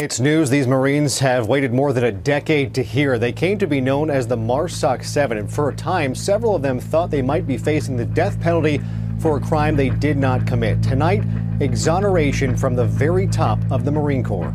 It's news these Marines have waited more than a decade to hear. They came to be known as the MARSOC 7, and for a time, several of them thought they might be facing the death penalty for a crime they did not commit. Tonight, exoneration from the very top of the Marine Corps.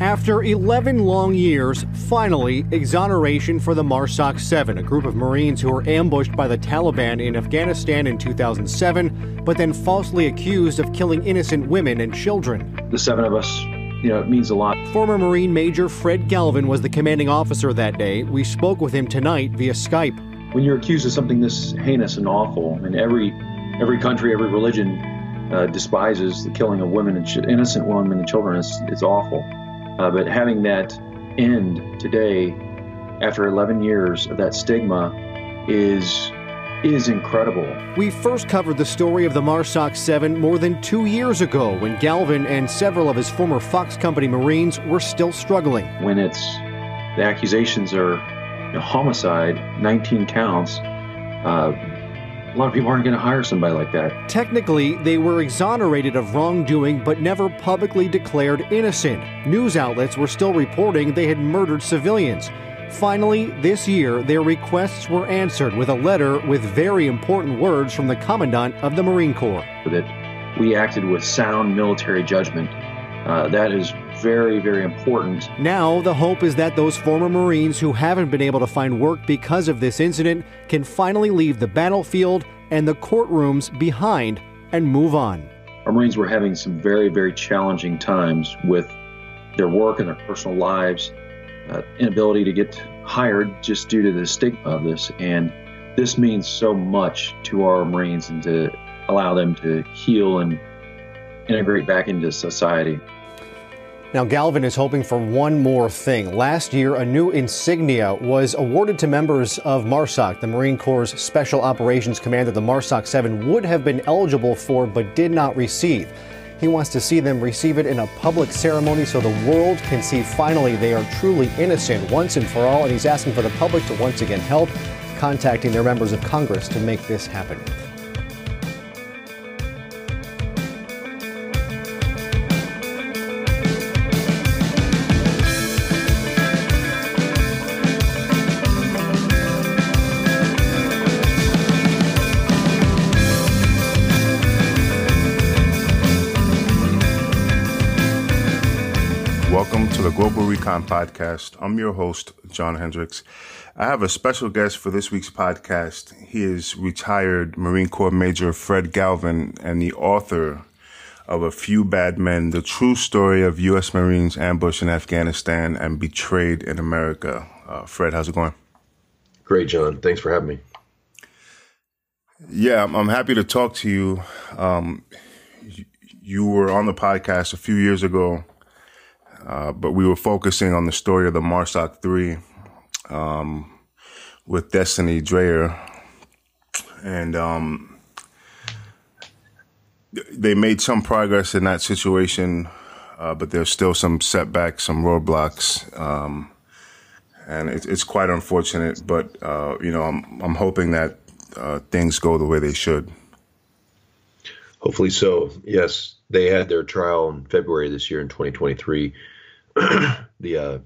After 11 long years, finally, exoneration for the MARSOC 7, a group of Marines who were ambushed by the Taliban in Afghanistan in 2007, but then falsely accused of killing innocent women and children. The seven of us you know, it means a lot. Former Marine Major Fred Galvin was the commanding officer that day. We spoke with him tonight via Skype. When you're accused of something this heinous and awful, and every every country, every religion uh, despises the killing of women and ch- innocent women and children, it's, it's awful. Uh, but having that end today, after 11 years of that stigma, is is incredible. We first covered the story of the MARSOC 7 more than two years ago when Galvin and several of his former Fox Company Marines were still struggling. When it's the accusations are you know, homicide, 19 counts, uh, a lot of people aren't going to hire somebody like that. Technically, they were exonerated of wrongdoing but never publicly declared innocent. News outlets were still reporting they had murdered civilians. Finally, this year, their requests were answered with a letter with very important words from the Commandant of the Marine Corps. That we acted with sound military judgment. Uh, that is very, very important. Now, the hope is that those former Marines who haven't been able to find work because of this incident can finally leave the battlefield and the courtrooms behind and move on. Our Marines were having some very, very challenging times with their work and their personal lives uh, inability to get hired just due to the stigma of this. And this means so much to our Marines and to allow them to heal and integrate back into society. Now, Galvin is hoping for one more thing. Last year, a new insignia was awarded to members of MARSOC, the Marine Corps Special Operations Command that the MARSOC 7 would have been eligible for but did not receive. He wants to see them receive it in a public ceremony so the world can see finally they are truly innocent once and for all. And he's asking for the public to once again help, contacting their members of Congress to make this happen. Podcast. I'm your host, John Hendricks. I have a special guest for this week's podcast. He is retired Marine Corps Major Fred Galvin and the author of A Few Bad Men, the true story of U.S. Marines ambushed in Afghanistan and betrayed in America. Uh, Fred, how's it going? Great, John. Thanks for having me. Yeah, I'm, I'm happy to talk to you. Um, you. You were on the podcast a few years ago uh, but we were focusing on the story of the MARSOC 3 um, with Destiny Draher. And um, they made some progress in that situation, uh, but there's still some setbacks, some roadblocks. Um, and it, it's quite unfortunate, but, uh, you know, I'm, I'm hoping that uh, things go the way they should. Hopefully so. Yes, they had their trial in February this year in 2023 the uh,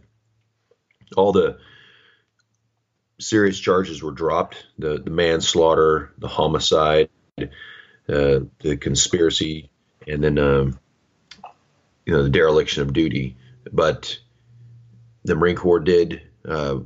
all the serious charges were dropped. The the manslaughter the homicide uh, the conspiracy and then um, you know the dereliction of duty. But the marine corps did uh,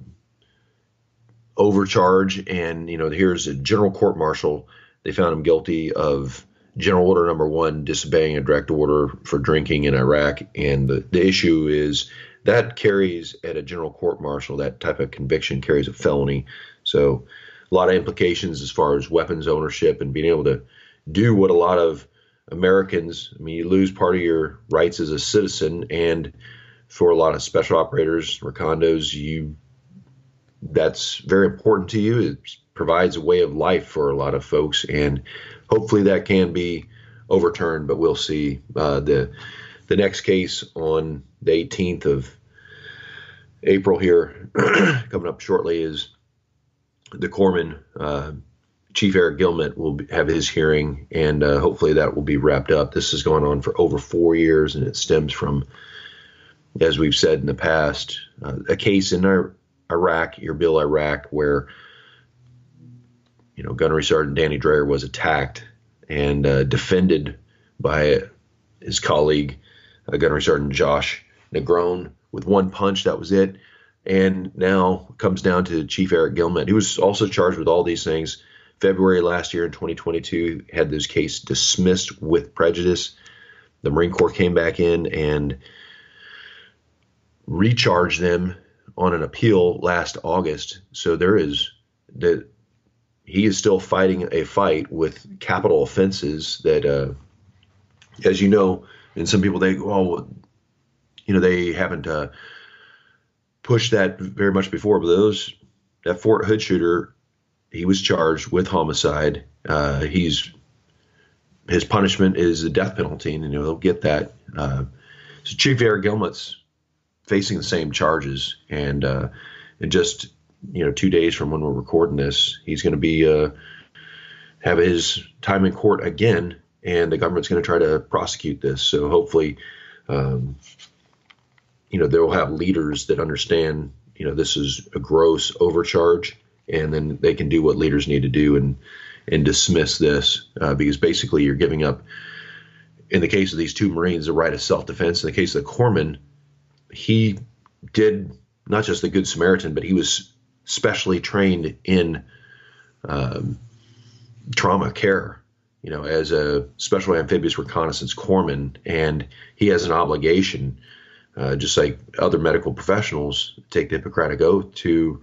overcharge and you know here's a general court martial. They found him guilty of General Order Number One disobeying a direct order for drinking in Iraq, and the, the issue is that carries at a general court martial that type of conviction carries a felony. So a lot of implications as far as weapons ownership and being able to do what a lot of Americans. I mean, you lose part of your rights as a citizen, and for a lot of special operators, recondos, you that's very important to you. It provides a way of life for a lot of folks, and hopefully that can be overturned, but we'll see. Uh, the the next case on the 18th of April here, coming up shortly, is the corpsman. Uh, Chief Eric Gilmet will have his hearing, and uh, hopefully that will be wrapped up. This has gone on for over four years, and it stems from as we've said in the past, uh, a case in our, Iraq, Erbil Iraq, where you know Gunnery Sergeant Danny Draher was attacked and uh, defended by his colleague, uh, Gunnery Sergeant Josh Negron, with one punch. That was it. And now comes down to Chief Eric Gilmet. He was also charged with all these things. February last year in 2022, had this case dismissed with prejudice. The Marine Corps came back in and recharged them on an appeal last August. So there is that he is still fighting a fight with capital offenses that, uh, as you know, and some people they oh, you know, they haven't uh, pushed that very much before, but those that Fort Hood shooter, he was charged with homicide. Uh, he's his punishment is the death penalty, and you know they'll get that. Uh, so Chief Eric Gilmet's facing the same charges, and uh, in just you know two days from when we're recording this, he's going to be uh, have his time in court again, and the government's going to try to prosecute this. So hopefully, um, you know they'll have leaders that understand you know this is a gross overcharge, and then they can do what leaders need to do and and dismiss this uh, because basically you're giving up. In the case of these two Marines, the right of self-defense. In the case of the corpsman, he did not just the Good Samaritan, but he was specially trained in um, trauma care, you know, as a special amphibious reconnaissance corpsman, and he has an obligation, uh, just like other medical professionals, take the Hippocratic oath to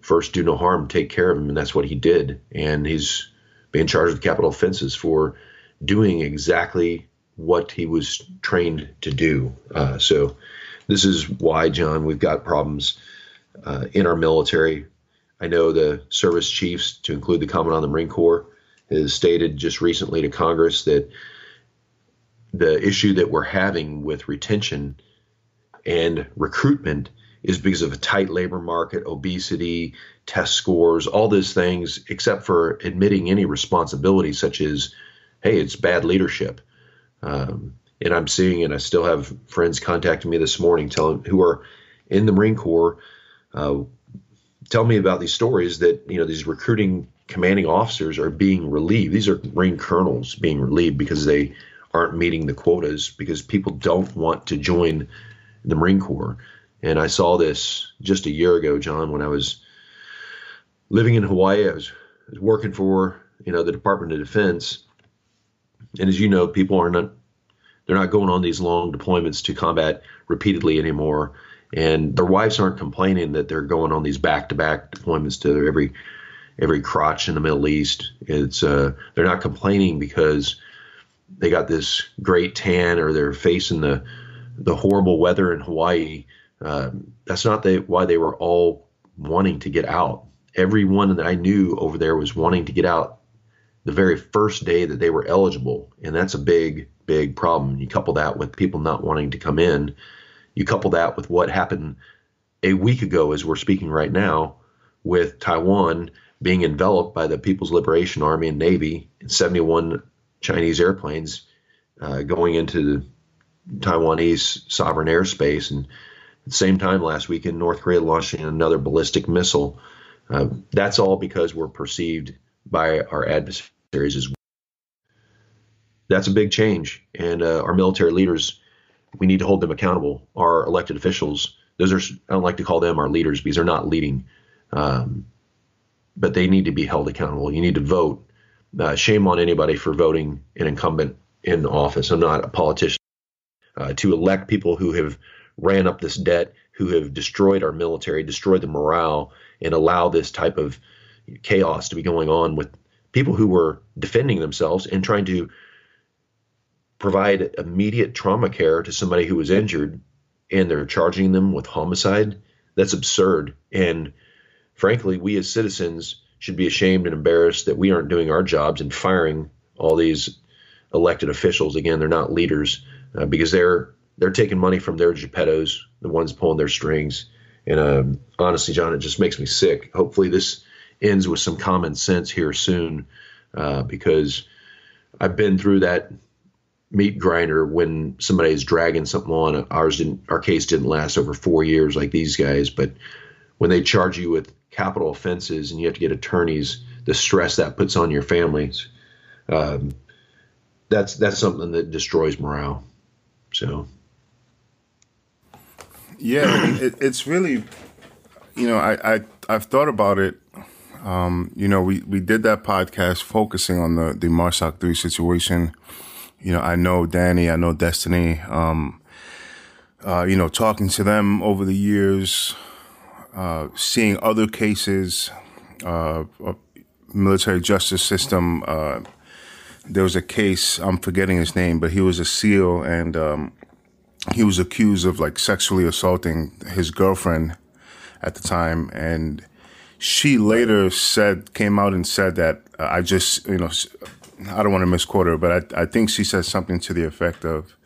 first do no harm, take care of him, and that's what he did. And he's being charged with capital offenses for doing exactly what he was trained to do. Uh, so this is why, John, we've got problems uh, in our military. I know the service chiefs, to include the Commandant of the Marine Corps, has stated just recently to Congress that the issue that we're having with retention and recruitment is because of a tight labor market, obesity, test scores, all those things, except for admitting any responsibility, such as, hey, it's bad leadership. Um, and I'm seeing, and I still have friends contacting me this morning, telling who are in the Marine Corps, uh, tell me about these stories that you know these recruiting commanding officers are being relieved. These are Marine colonels being relieved because they aren't meeting the quotas because people don't want to join the Marine Corps. And I saw this just a year ago, John, when I was living in Hawaii. I was, I was working for you know the Department of Defense, and as you know, people are not they're not going on these long deployments to combat repeatedly anymore. And their wives aren't complaining that they're going on these back-to-back deployments to every every crotch in the Middle East. It's uh, they're not complaining because they got this great tan or they're facing the the horrible weather in Hawaii. Um, that's not the, why they were all wanting to get out. Everyone that I knew over there was wanting to get out the very first day that they were eligible, and that's a big big problem. You couple that with people not wanting to come in. You couple that with what happened a week ago, as we're speaking right now, with Taiwan being enveloped by the People's Liberation Army and Navy, and 71 Chinese airplanes uh, going into Taiwanese sovereign airspace. And at the same time, last weekend, North Korea launching another ballistic missile. Uh, that's all because we're perceived by our adversaries as that's a big change. And uh, our military leaders, we need to hold them accountable. Our elected officials, those are, I don't like to call them our leaders because they're not leading, um, but they need to be held accountable. You need to vote. Uh, shame on anybody for voting an incumbent in office. I'm not a politician. Uh, to elect people who have ran up this debt, who have destroyed our military, destroyed the morale, and allow this type of chaos to be going on with people who were defending themselves and trying to provide immediate trauma care to somebody who was injured and they're charging them with homicide, that's absurd. And frankly, we as citizens should be ashamed and embarrassed that we aren't doing our jobs and firing all these elected officials. Again, they're not leaders uh, because they're they're taking money from their geppettos, the ones pulling their strings. And um, honestly, John, it just makes me sick. Hopefully, this ends with some common sense here soon, uh, because I've been through that meat grinder when somebody is dragging something on. Ours didn't. Our case didn't last over four years like these guys, but when they charge you with capital offenses and you have to get attorneys, the stress that puts on your families, um, that's that's something that destroys morale. So, yeah, it, it's really, you know, I, I I've thought about it. Um, you know, we, we did that podcast focusing on the the Marsoc three situation. You know, I know Danny, I know Destiny. Um, uh, you know, talking to them over the years, uh, seeing other cases, uh, military justice system. Uh, there was a case, I'm forgetting his name, but he was a SEAL and um, he was accused of like sexually assaulting his girlfriend at the time. And she later said, came out and said that uh, I just, you know, I don't want to misquote her, but I, I think she said something to the effect of,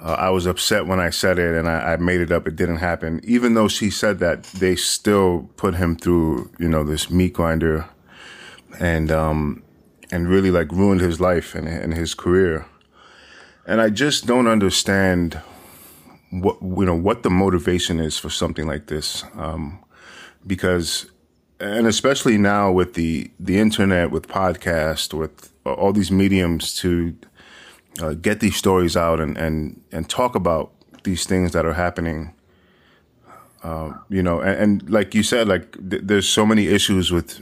uh, I was upset when I said it and I, I, made it up. It didn't happen. Even though she said that, they still put him through, you know, this meat grinder and, um, and really like ruined his life and, and his career. And I just don't understand what, you know, what the motivation is for something like this. Um, because, and especially now with the, the internet, with podcast, with all these mediums to uh, get these stories out and, and, and talk about these things that are happening. Uh, you know, and, and, like you said, like th- there's so many issues with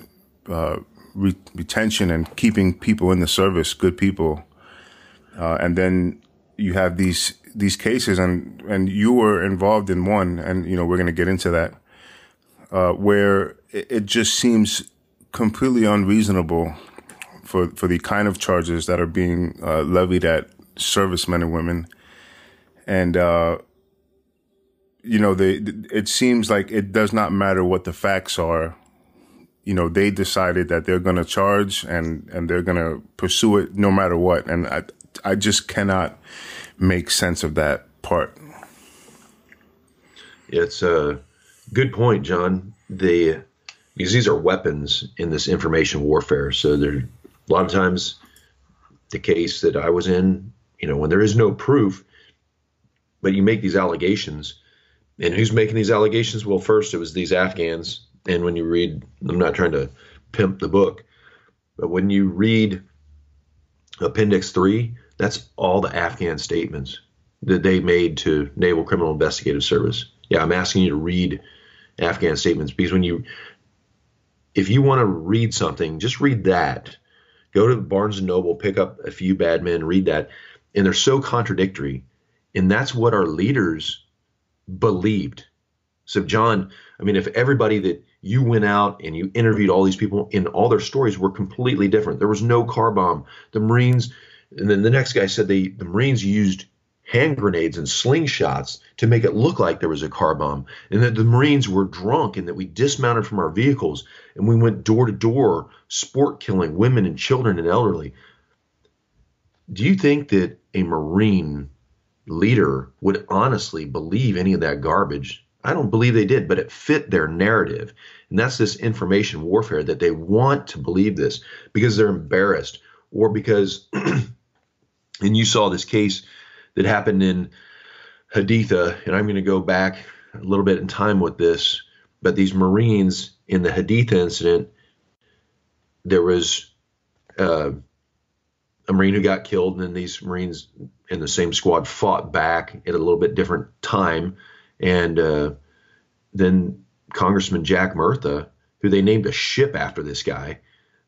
uh, re- retention and keeping people in the service, good people, uh, and then you have these these cases, and and you were involved in one, and you know we're going to get into that, uh, where it, it, just seems completely unreasonable for for the kind of charges that are being uh, levied at servicemen and women, and uh, you know they it seems like it does not matter what the facts are you know, they decided that they're going to charge and, and they're going to pursue it no matter what. And I, I just cannot make sense of that part. It's a good point, John. The, because these are weapons in this information warfare. So there, a lot of times the case that I was in, you know, when there is no proof, but you make these allegations and who's making these allegations? Well, first it was these Afghans and when you read, I'm not trying to pimp the book, but when you read Appendix 3, that's all the Afghan statements that they made to Naval Criminal Investigative Service. Yeah, I'm asking you to read Afghan statements because when you, if you want to read something, just read that. Go to Barnes and Noble, pick up a few bad men, read that. And they're so contradictory. And that's what our leaders believed. So, John, I mean, if everybody that you went out and you interviewed all these people and all their stories were completely different. There was no car bomb. The Marines, and then the next guy said they, the Marines used hand grenades and slingshots to make it look like there was a car bomb and that the Marines were drunk and that we dismounted from our vehicles and we went door to door sport killing women and children and elderly. Do you think that a Marine leader would honestly believe any of that garbage I don't believe they did, but it fit their narrative. And that's this information warfare that they want to believe this because they're embarrassed or because, and you saw this case that happened in Haditha, and I'm going to go back a little bit in time with this, but these Marines in the Haditha incident, there was uh, a Marine who got killed, and then these Marines in the same squad fought back at a little bit different time and uh, then Congressman Jack Murtha, who they named a ship after this guy,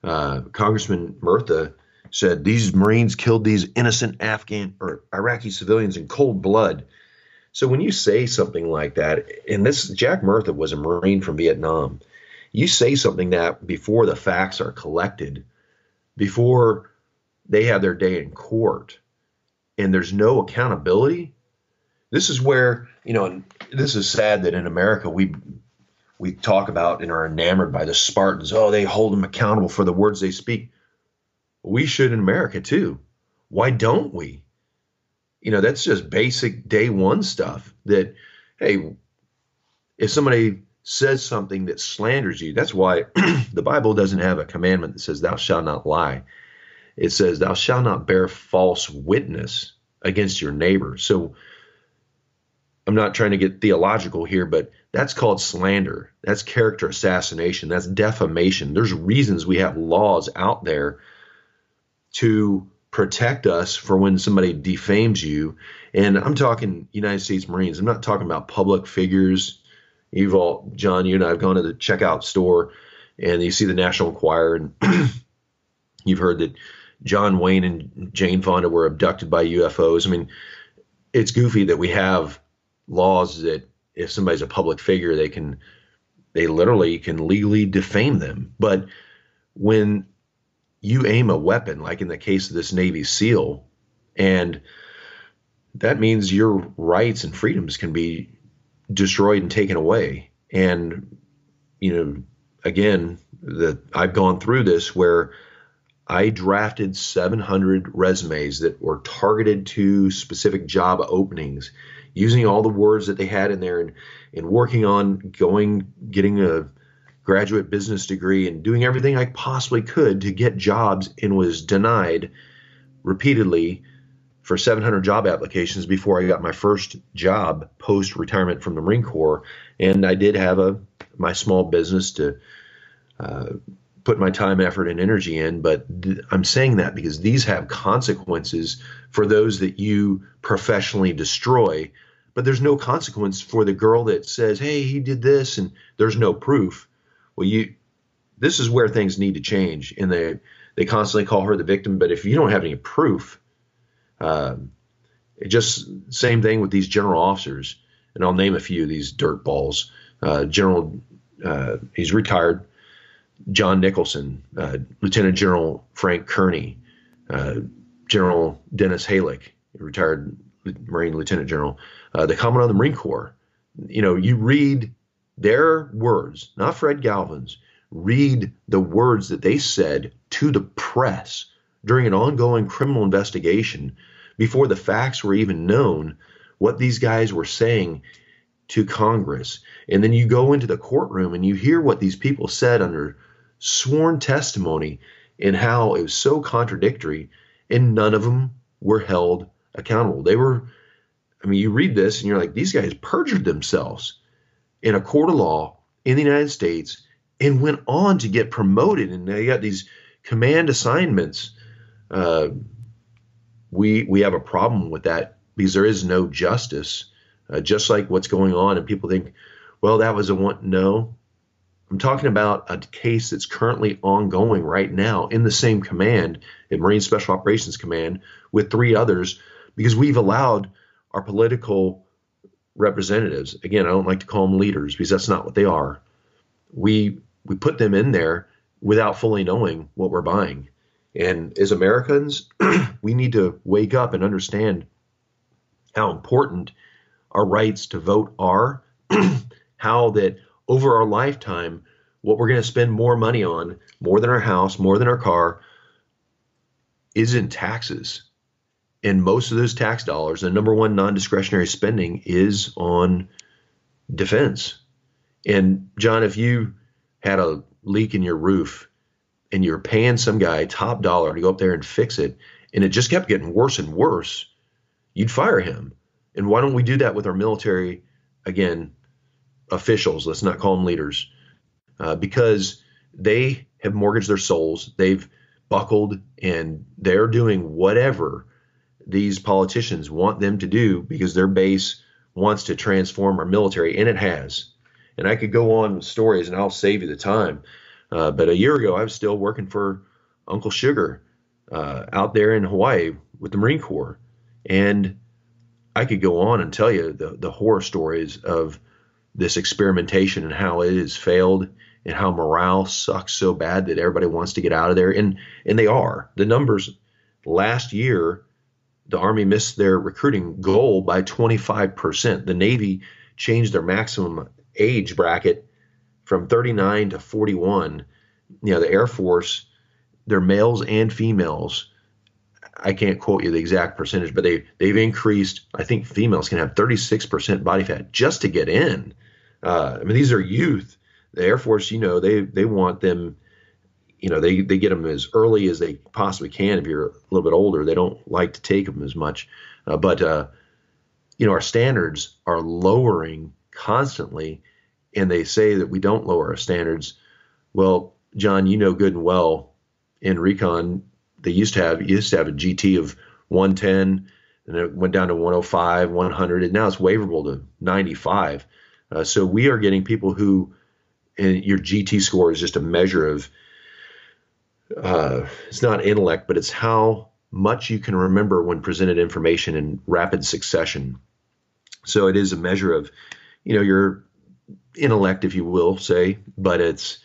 uh, Congressman Murtha said these Marines killed these innocent Afghan or Iraqi civilians in cold blood. So when you say something like that, and this Jack Murtha was a Marine from Vietnam, you say something that before the facts are collected, before they have their day in court, and there's no accountability, this is where you know, and this is sad that in America we we talk about and are enamored by the Spartans. Oh, they hold them accountable for the words they speak. We should in America too. Why don't we? You know, that's just basic day one stuff. That hey, if somebody says something that slanders you, that's why the Bible doesn't have a commandment that says, Thou shalt not lie. It says, Thou shalt not bear false witness against your neighbor. So I'm not trying to get theological here, but that's called slander. That's character assassination. That's defamation. There's reasons we have laws out there to protect us for when somebody defames you. And I'm talking United States Marines. I'm not talking about public figures. You've all, John, you and I have gone to the checkout store and you see the National Enquirer, and you've heard that John Wayne and Jane Fonda were abducted by UFOs. I mean, it's goofy that we have laws that if somebody's a public figure, they can, they literally can legally defame them. But when you aim a weapon, like in the case of this Navy SEAL, and that means your rights and freedoms can be destroyed and taken away. And, you know, again, that I've gone through this where I drafted 700 resumes that were targeted to specific job openings, using all the words that they had in there and, and working on going, getting a graduate business degree and doing everything I possibly could to get jobs and was denied repeatedly for 700 job applications before I got my first job post retirement from the Marine Corps. And I did have a my small business to uh, put my time, effort, and energy in. But th- I'm saying that because these have consequences for those that you professionally destroy. But there's no consequence for the girl that says, "Hey, he did this," and there's no proof. Well, you this is where things need to change, and they they constantly call her the victim. But if you don't have any proof, um, it just same thing with these general officers, and I'll name a few of these dirt balls. Uh, general, uh, he's retired. John Nicholson, uh, Lieutenant General Frank Kearney, uh, General Dennis Hejlik, retired Marine Lieutenant General, uh, the Commandant of the Marine Corps. You know, you read their words, not Fred Galvin's, read the words that they said to the press during an ongoing criminal investigation before the facts were even known, what these guys were saying to Congress. And then you go into the courtroom and you hear what these people said under sworn testimony and how it was so contradictory, and none of them were held accountable. They were, I mean, you read this and you're like, these guys perjured themselves in a court of law in the United States and went on to get promoted, and they got these command assignments. Uh, we we have a problem with that because there is no justice, uh, just like what's going on, and people think, well, that was a one. No, I'm talking about a case that's currently ongoing right now in the same command, at Marine Special Operations Command, with three others, because we've allowed our political representatives. Again, I don't like to call them leaders because that's not what they are. We we put them in there without fully knowing what we're buying. And as Americans, we need to wake up and understand how important our rights to vote are, how that over our lifetime, what we're going to spend more money on, more than our house, more than our car, is in taxes. And most of those tax dollars, the number one non discretionary spending is on defense. And John, if you had a leak in your roof and you're paying some guy top dollar to go up there and fix it, and it just kept getting worse and worse, you'd fire him. And why don't we do that with our military, again, officials? Let's not call them leaders, uh, because they have mortgaged their souls. They've buckled and they're doing whatever these politicians want them to do because their base wants to transform our military, and it has. And I could go on with stories, and I'll save you the time. Uh, but a year ago, I was still working for Uncle Sugar uh, out there in Hawaii with the Marine Corps, and I could go on and tell you the the horror stories of this experimentation and how it has failed and how morale sucks so bad that everybody wants to get out of there and and they are the numbers last year the army missed their recruiting goal by 25% the navy changed their maximum age bracket from 39 to 41 you know the air force they're males and females i can't quote you the exact percentage but they they've increased. I think females can have 36% body fat just to get in. Uh, i mean these are youth. The air force you know they they want them you know they, they get them as early as they possibly can if you're a little bit older they don't like to take them as much Uh, but uh, you know, our standards are lowering constantly, and they say that we don't lower our standards. Well, John, you know good and well in recon they used to have used to have a GT of 110 and it went down to 105, 100, and now it's waverable to 95. Uh, so we are getting people who, and your GT score is just a measure of, uh, it's not intellect, but it's how much you can remember when presented information in rapid succession. So it is a measure of, you know, your intellect, if you will say, but it's,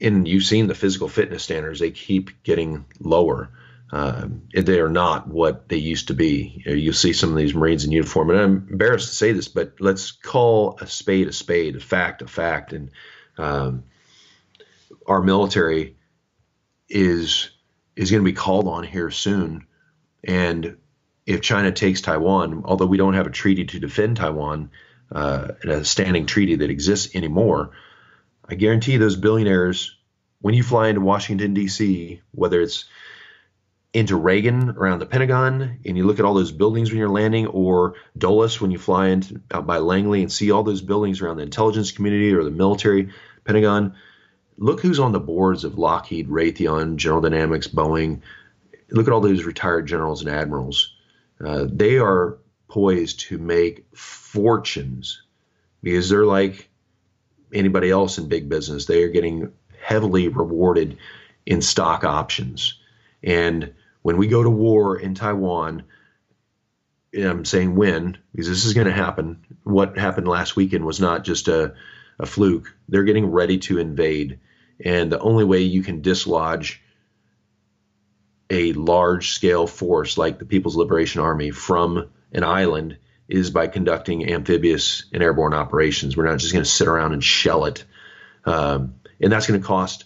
and you've seen the physical fitness standards, they keep getting lower. Uh, they are not what they used to be. You, know, you, see some of these Marines in uniform, and I'm embarrassed to say this, but let's call a spade a spade, a fact a fact. And um, our military is is going to be called on here soon. And if China takes Taiwan, although we don't have a treaty to defend Taiwan, uh, a standing treaty that exists anymore, I guarantee those billionaires, when you fly into Washington, D.C., whether it's into Reagan around the Pentagon and you look at all those buildings when you're landing, or Dulles when you fly into, out by Langley and see all those buildings around the intelligence community or the military Pentagon, look who's on the boards of Lockheed, Raytheon, General Dynamics, Boeing. Look at all those retired generals and admirals. Uh, they are poised to make fortunes because they're like anybody else in big business. They are getting heavily rewarded in stock options. And when we go to war in Taiwan, I'm saying when, because this is going to happen. What happened last weekend was not just a, a fluke. They're getting ready to invade. And the only way you can dislodge a large scale force like the People's Liberation Army from an island is by conducting amphibious and airborne operations. We're not just going to sit around and shell it. Um, and that's going to cost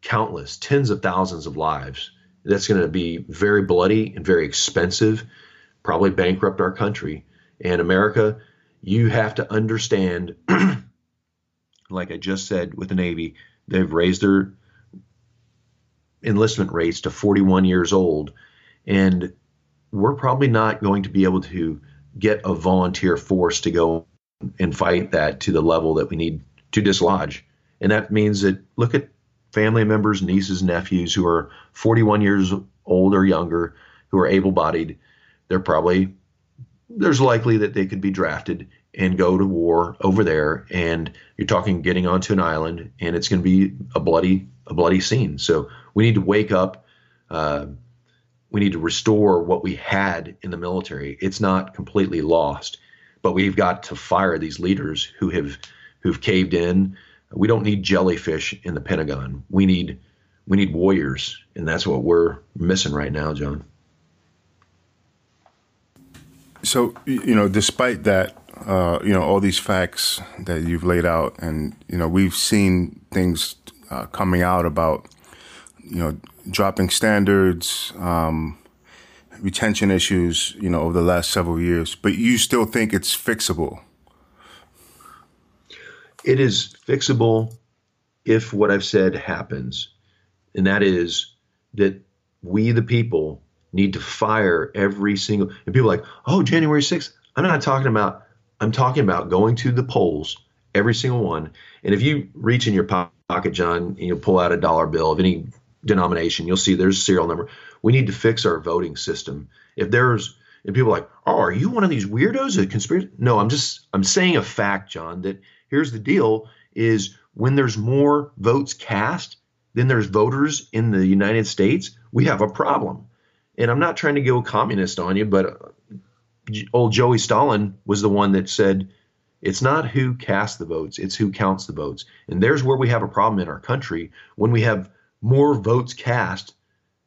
countless, tens of thousands of lives. That's going to be very bloody and very expensive, probably bankrupt our country. And America, you have to understand, like I just said with the Navy, they've raised their enlistment rates to 41 years old. And we're probably not going to be able to get a volunteer force to go and fight that to the level that we need to dislodge. And that means that look at family members, nieces, nephews who are 41 years old or younger, who are able bodied. They're probably, there's likely that they could be drafted and go to war over there. And you're talking getting onto an island and it's going to be a bloody, a bloody scene. So we need to wake up. Uh, we need to restore what we had in the military. It's not completely lost, but we've got to fire these leaders who have who've caved in. We don't need jellyfish in the Pentagon. We need we need warriors, and that's what we're missing right now, John. So you know, despite that, uh, you know, all these facts that you've laid out, and you know, we've seen things uh, coming out about you know dropping standards, um, retention issues, you know, over the last several years, but you still think it's fixable? It is fixable if what I've said happens, and that is that we, the people, need to fire every single. And people like, oh, January 6th. I'm not talking about. I'm talking about going to the polls, every single one. And if you reach in your pocket, John, and you pull out a dollar bill of any denomination, you'll see there's a serial number. We need to fix our voting system. If there's and people are like, oh, are you one of these weirdos? A conspiracy? No, I'm just I'm saying a fact, John. That here's the deal: is when there's more votes cast than there's voters in the United States, we have a problem. And I'm not trying to go communist on you, but old oh, Joey Stalin was the one that said it's not who casts the votes, it's who counts the votes. And there's where we have a problem in our country when we have more votes cast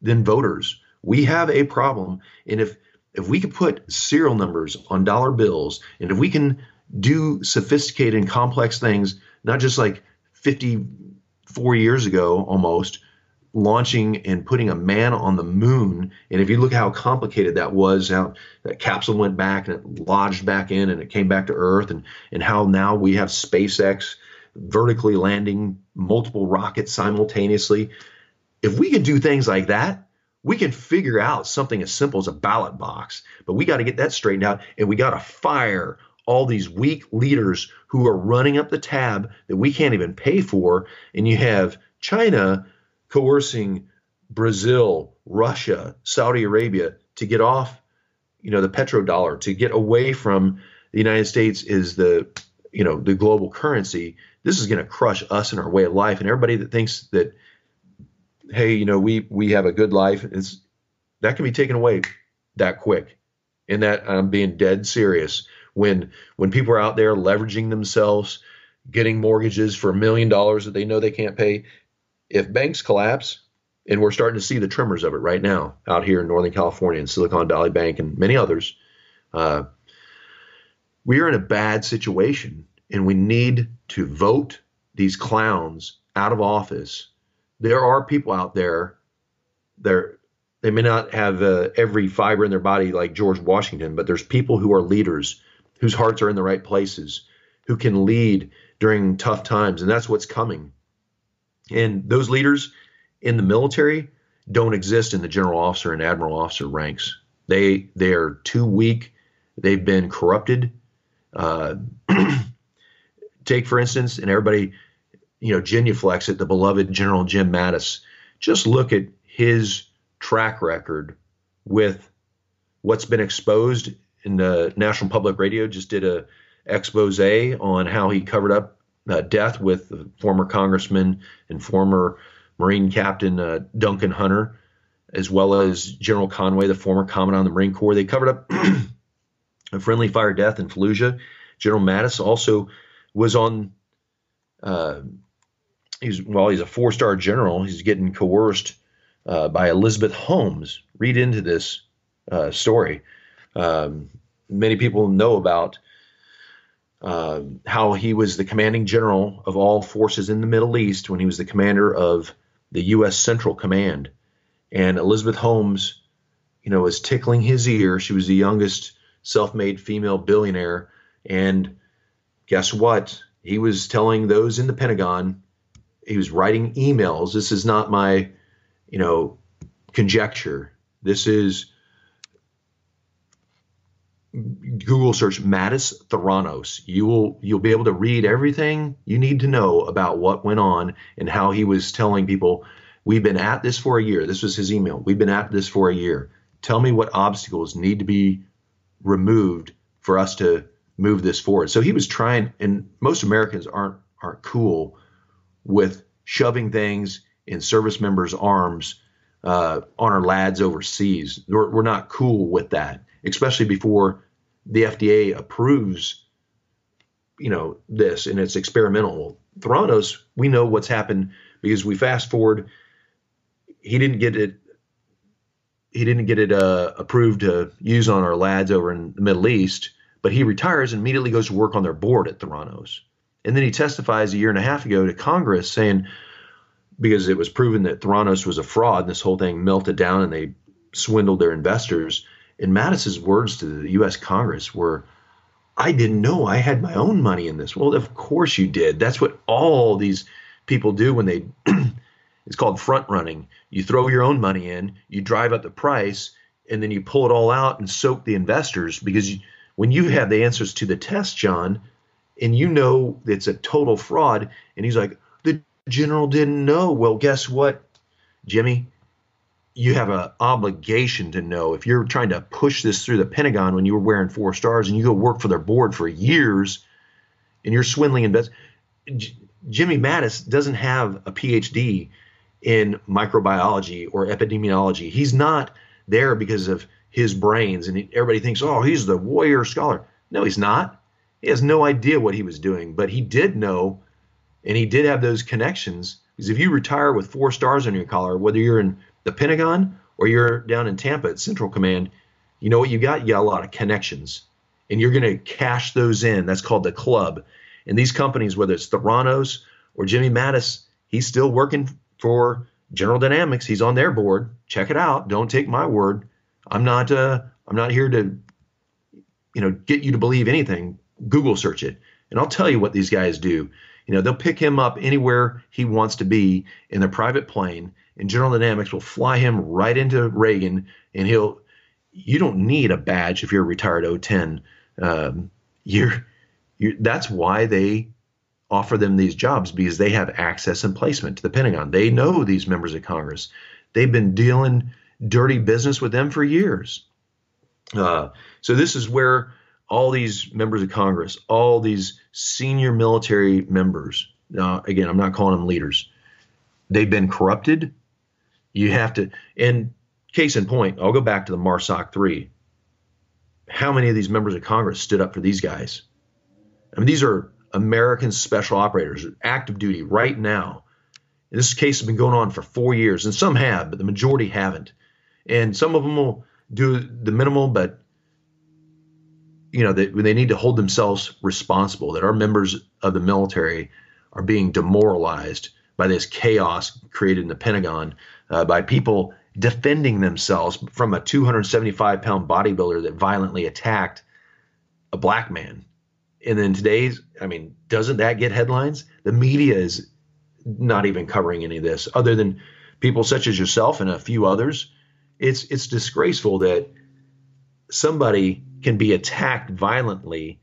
than voters. We have a problem. And if if we could put serial numbers on dollar bills, and if we can do sophisticated and complex things, not just like 54 years ago almost, launching and putting a man on the moon. And if you look how complicated that was, how that capsule went back and it lodged back in and it came back to Earth, and, and how now we have SpaceX vertically landing multiple rockets simultaneously. If we could do things like that, we can figure out something as simple as a ballot box, but we got to get that straightened out and we got to fire all these weak leaders who are running up the tab that we can't even pay for. And you have China coercing Brazil, Russia, Saudi Arabia to get off, you know, the petrodollar, to get away from the United States is the, you know, the global currency. This is going to crush us and our way of life. And everybody that thinks that, hey, you know, we we have a good life, is that can be taken away that quick. And that I'm being dead serious. When when people are out there leveraging themselves, getting mortgages for a million dollars that they know they can't pay, if banks collapse, and we're starting to see the tremors of it right now out here in Northern California and Silicon Valley Bank and many others. Uh, we are in a bad situation, and we need to vote these clowns out of office. There are people out there. They may not have uh, every fiber in their body like George Washington, but there's people who are leaders, whose hearts are in the right places, who can lead during tough times, and that's what's coming. And those leaders in the military don't exist in the general officer and admiral officer ranks. They they are too weak. They've been corrupted. Uh, take for instance, and everybody, you know, genuflex at the beloved General Jim Mattis. Just look at his track record with what's been exposed in the National Public Radio. Just did a expose on how he covered up uh, death with former congressman and former Marine Captain uh, Duncan Hunter, as well as General Conway, the former commandant of the Marine Corps. They covered up a friendly fire death in Fallujah. General Mattis also was on. Uh, he's well, he's a four-star general. He's getting coerced uh, by Elizabeth Holmes. Read into this uh, story. Um, many people know about uh, how he was the commanding general of all forces in the Middle East when he was the commander of the U.S. Central Command. And Elizabeth Holmes, you know, was tickling his ear. She was the youngest self-made female billionaire, and guess what? He was telling those in the Pentagon, he was writing emails. This is not my, you know, conjecture. This is Google search Mattis Theranos. You will you'll be able to read everything you need to know about what went on and how he was telling people, "We've been at this for a year." This was his email. We've been at this for a year. Tell me what obstacles need to be removed for us to move this forward. So he was trying, and most Americans aren't aren't cool with shoving things in service members' arms uh, on our lads overseas. We're, we're not cool with that, especially before the FDA approves, you know, this and it's experimental. Theranos, we know what's happened because we fast forward. He didn't get it. He didn't get it uh, approved to use on our lads over in the Middle East, but he retires and immediately goes to work on their board at Theranos. And then he testifies a year and a half ago to Congress saying, because it was proven that Theranos was a fraud and this whole thing melted down and they swindled their investors and Mattis's words to the U.S. Congress were, I didn't know I had my own money in this. Well, of course you did. That's what all these people do when they, it's called front running. You throw your own money in, you drive up the price, and then you pull it all out and soak the investors because you, when you have the answers to the test, John, and you know it's a total fraud, and he's like, the general didn't know. Well, guess what, Jimmy? You have an obligation to know if you're trying to push this through the Pentagon when you were wearing four stars and you go work for their board for years and you're swindling investors. J- Jimmy Mattis doesn't have a PhD in microbiology or epidemiology. He's not there because of his brains and everybody thinks, oh, he's the warrior scholar. No, he's not. He has no idea what he was doing, but he did know and he did have those connections. Because if you retire with four stars on your collar, whether you're in the Pentagon or you're down in Tampa at Central Command, you know what you got? You got a lot of connections. And you're going to cash those in. That's called the club. And these companies, whether it's Theranos or Jimmy Mattis, he's still working for General Dynamics. He's on their board. Check it out. Don't take my word. I'm not uh, I'm not here to you know get you to believe anything. Google search it. And I'll tell you what these guys do. You know, they'll pick him up anywhere he wants to be in their private plane, and General Dynamics will fly him right into Reagan, and he'll. You don't need a badge if you're a retired O10. Um, you're, you're, that's why they offer them these jobs because they have access and placement to the Pentagon. They know these members of Congress. They've been dealing dirty business with them for years. Uh, so this is where all these members of Congress, all these senior military members, now again, I'm not calling them leaders, they've been corrupted. You have to, and case in point, I'll go back to the MARSOC 3. How many of these members of Congress stood up for these guys? I mean, these are American special operators, active duty right now. And this case has been going on for four years, and some have, but the majority haven't. And some of them will do the minimal, but you know, they, they need to hold themselves responsible, that our members of the military are being demoralized by this chaos created in the Pentagon uh, by people defending themselves from a 275 pound bodybuilder that violently attacked a black man. And then today's, I mean, doesn't that get headlines? The media is not even covering any of this, other than people such as yourself and a few others. It's it's disgraceful that somebody can be attacked violently,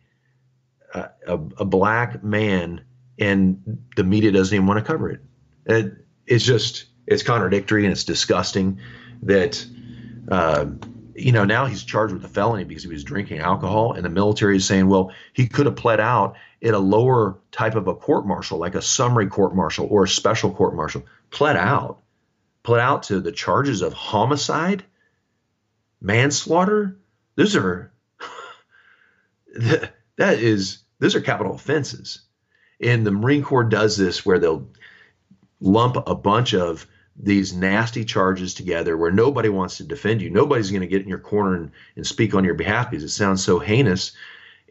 uh, a, a, black man, and the media doesn't even want to cover it. it it's just it's contradictory and it's disgusting that uh, you know now he's charged with a felony because he was drinking alcohol, and the military is saying, well, he could have pled out in a lower type of a court martial, like a summary court martial or a special court martial, pled out, pled out to the charges of homicide, manslaughter. Those are that is those are capital offenses. And the Marine Corps does this where they'll lump a bunch of these nasty charges together where nobody wants to defend you. Nobody's going to get in your corner and, and speak on your behalf because it sounds so heinous.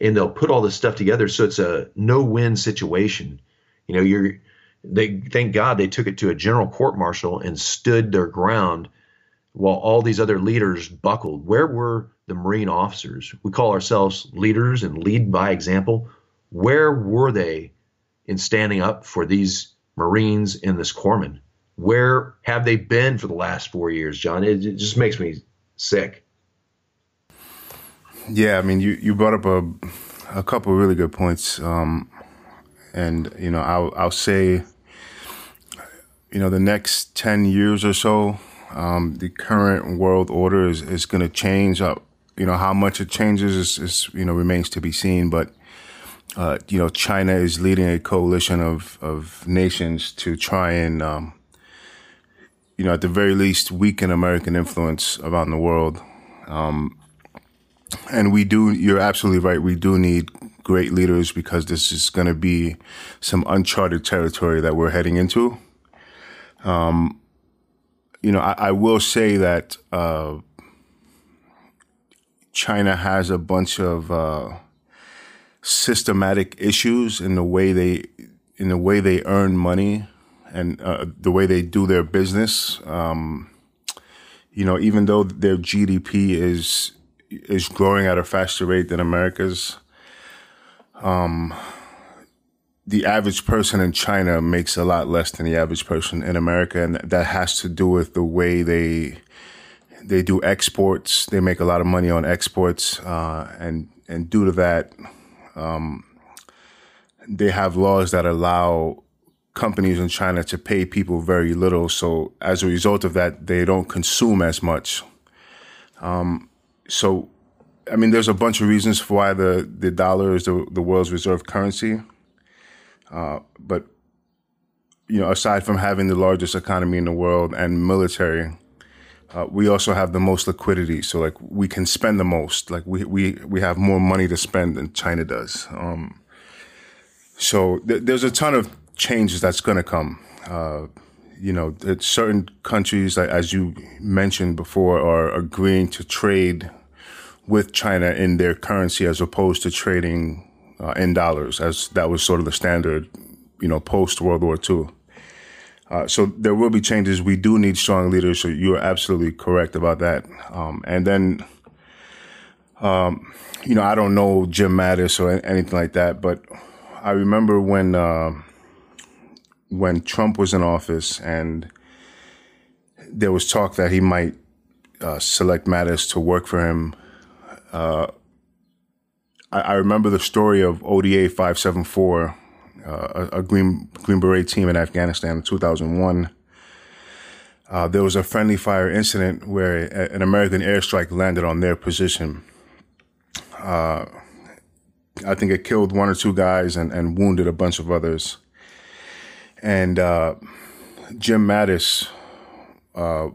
And they'll put all this stuff together so it's a no-win situation. You know, you're they thank God they took it to a general court martial and stood their ground while all these other leaders buckled. Where were the Marine officers? We call ourselves leaders and lead by example. Where were they in standing up for these Marines and this corpsman? Where have they been for the last four years, John? It, it just makes me sick. Yeah, I mean, you, you brought up a, a couple really good points. Um, and, you know, I'll, I'll say, you know, the next 10 years or so, um, the current world order is, is going to change up. You know, how much it changes is, is, you know, remains to be seen. But, uh, you know, China is leading a coalition of, of nations to try and, um, you know, at the very least, weaken American influence around the world. Um, and we do, you're absolutely right. We do need great leaders because this is going to be some uncharted territory that we're heading into. Um, you know, I, I will say that uh, China has a bunch of uh, systematic issues in the way they in the way they earn money and uh, the way they do their business. Um, you know, even though their GDP is is growing at a faster rate than America's, um, the average person in China makes a lot less than the average person in America, and that has to do with the way they they do exports. They make a lot of money on exports, uh, and and due to that, um, they have laws that allow companies in China to pay people very little. So as a result of that, they don't consume as much. Um, so, I mean, there's a bunch of reasons for why the the dollar is the the world's reserve currency. Uh, but you know, aside from having the largest economy in the world and military, uh, we also have the most liquidity. So like we can spend the most. Like we we we have more money to spend than China does. Um, so th- there's a ton of changes that's going to come. Uh, you know, certain countries, as you mentioned before, are agreeing to trade with China in their currency as opposed to trading uh, in dollars, as that was sort of the standard, you know, post World War II. Uh, so there will be changes. We do need strong leaders. So you're absolutely correct about that. Um, and then, um, you know, I don't know Jim Mattis or anything like that, but I remember when uh, when Trump was in office and there was talk that he might uh, select Mattis to work for him. Uh, I, I, remember the story of ODA 574, uh, a, a, Green, Green Beret team in Afghanistan in 2001. Uh, there was a friendly fire incident where an American airstrike landed on their position. Uh, I think it killed one or two guys and, and wounded a bunch of others. And uh, Jim Mattis uh,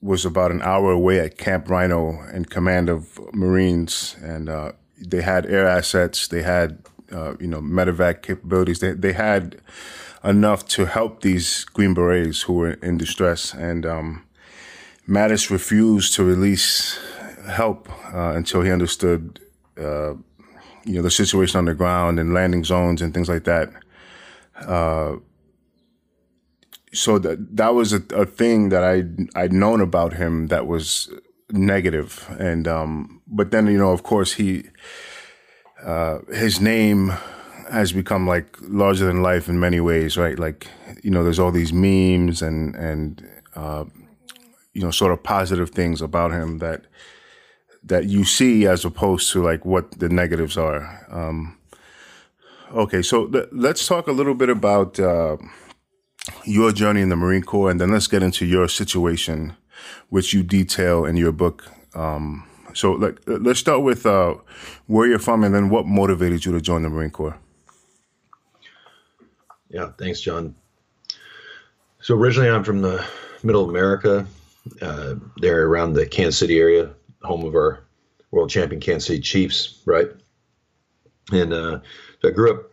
was about an hour away at Camp Rhino in command of Marines, and uh, they had air assets. They had uh, you know medevac capabilities. They they had enough to help these Green Berets who were in distress. And um, Mattis refused to release help uh, until he understood uh, you know the situation on the ground and landing zones and things like that. Uh, so that that was a, a thing that I I'd known about him that was negative. and um, but then you know of course he uh, his name has become like larger than life in many ways, right? Like you know there's all these memes and and uh, you know sort of positive things about him that that you see as opposed to like what the negatives are. Um, okay, so th- let's talk a little bit about. Uh, your journey in the Marine Corps, and then let's get into your situation, which you detail in your book. Um, so like, let's start with uh, where you're from, and then what motivated you to join the Marine Corps. Yeah, thanks, John. So originally, I'm from the Middle America, uh, there around the Kansas City area, home of our world champion Kansas City Chiefs, right? And uh, so I grew up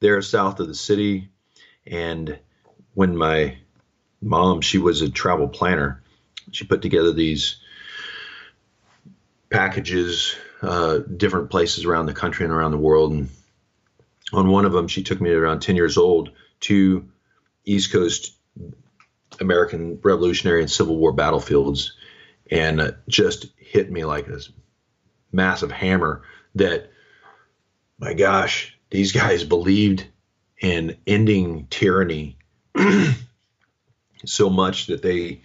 there south of the city, and when my mom, she was a travel planner, she put together these packages, uh, different places around the country and around the world. And on one of them, she took me around 10 years old to East Coast American Revolutionary and Civil War battlefields and uh, just hit me like a massive hammer that, my gosh, these guys believed in ending tyranny so much that they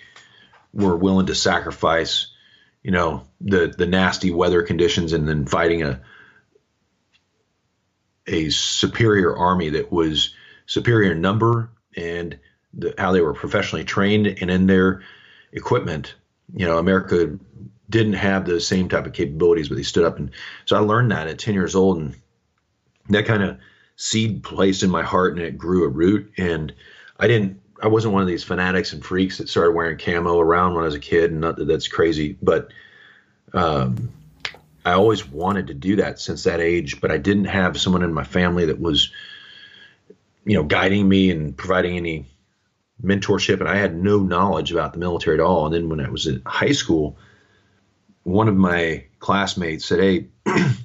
were willing to sacrifice, you know, the the nasty weather conditions and then fighting a a superior army that was superior in number and the, how they were professionally trained and in their equipment. You know, America didn't have the same type of capabilities, but they stood up and so I learned that at 10 years old and that kind of seed placed in my heart and it grew a root and I didn't I wasn't one of these fanatics and freaks that started wearing camo around when I was a kid, and not that that's crazy, but um, I always wanted to do that since that age. But I didn't have someone in my family that was, you know, guiding me and providing any mentorship, and I had no knowledge about the military at all. And then when I was in high school, one of my classmates said, "Hey."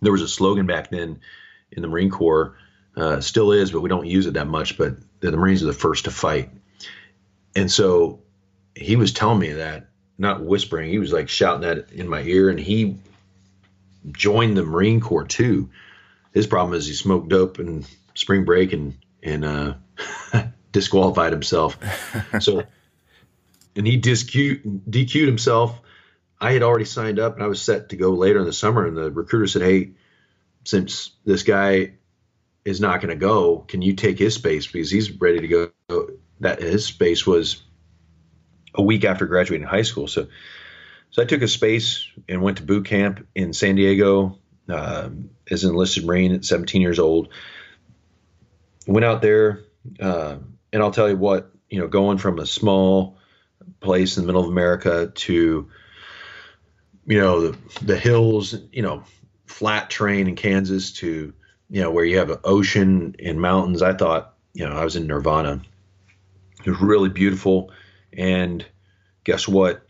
there was a slogan back then in the Marine Corps, uh, still is, but we don't use it that much. But the Marines are the first to fight. And so he was telling me that, not whispering, he was like shouting that in my ear, and he joined the Marine Corps too. His problem is he smoked dope and spring break and and uh, disqualified himself. So, and he DQ'd, DQ'd himself. I had already signed up and I was set to go later in the summer, and the recruiter said, "Hey, since this guy is not going to go, can you take his space because he's ready to go? That his space was a week after graduating high school. So, so I took a space and went to boot camp in San Diego um, as an enlisted Marine at 17 years old. Went out there, uh, and I'll tell you what, you know, going from a small place in the middle of America to, you know, the, the hills, you know, flat terrain in Kansas to you know, where you have an ocean and mountains. I thought, you know, I was in Nirvana. It was really beautiful. And guess what?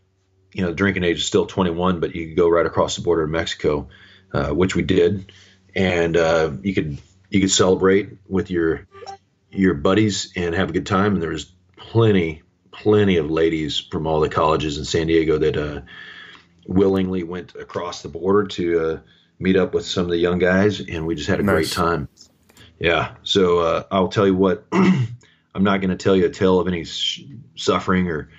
You know, the drinking age is still 21, but you could go right across the border to Mexico, uh, which we did, and uh, you could you could celebrate with your your buddies and have a good time. And there was plenty plenty of ladies from all the colleges in San Diego that uh, willingly went across the border to uh, meet up with some of the young guys, and we just had a nice. great time. Yeah. So uh, I'll tell you what, I'm not going to tell you a tale of any sh- suffering or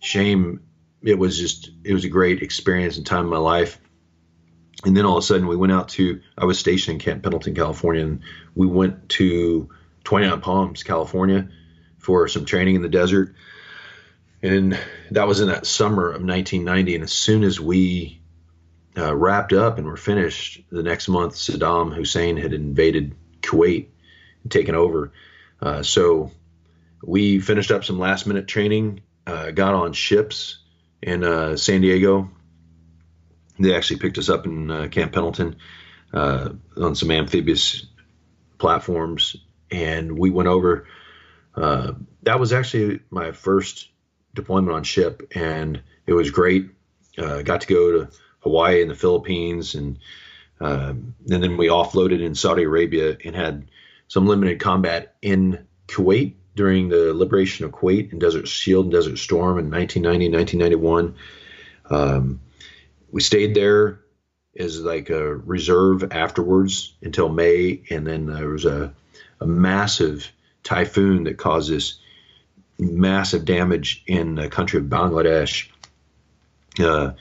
shame. It was just, it was a great experience and time in my life. And then all of a sudden, we went out to, I was stationed in Camp Pendleton, California, and we went to 29 Palms, California for some training in the desert. And that was in that summer of 1990. And as soon as we uh, wrapped up and were finished, the next month, Saddam Hussein had invaded Kuwait and taken over. Uh, so we finished up some last minute training, uh, got on ships in uh, San Diego. They actually picked us up in uh, Camp Pendleton uh, on some amphibious platforms, and we went over. That was actually my first deployment on ship, and it was great. got to go to Hawaii and the Philippines, and, um, and then we offloaded in Saudi Arabia and had some limited combat in Kuwait during the liberation of Kuwait and Desert Shield and Desert Storm in 1990 1991. Um, we stayed there as like a reserve afterwards until May, and then there was a, a massive typhoon that caused this massive damage in the country of Bangladesh, uh,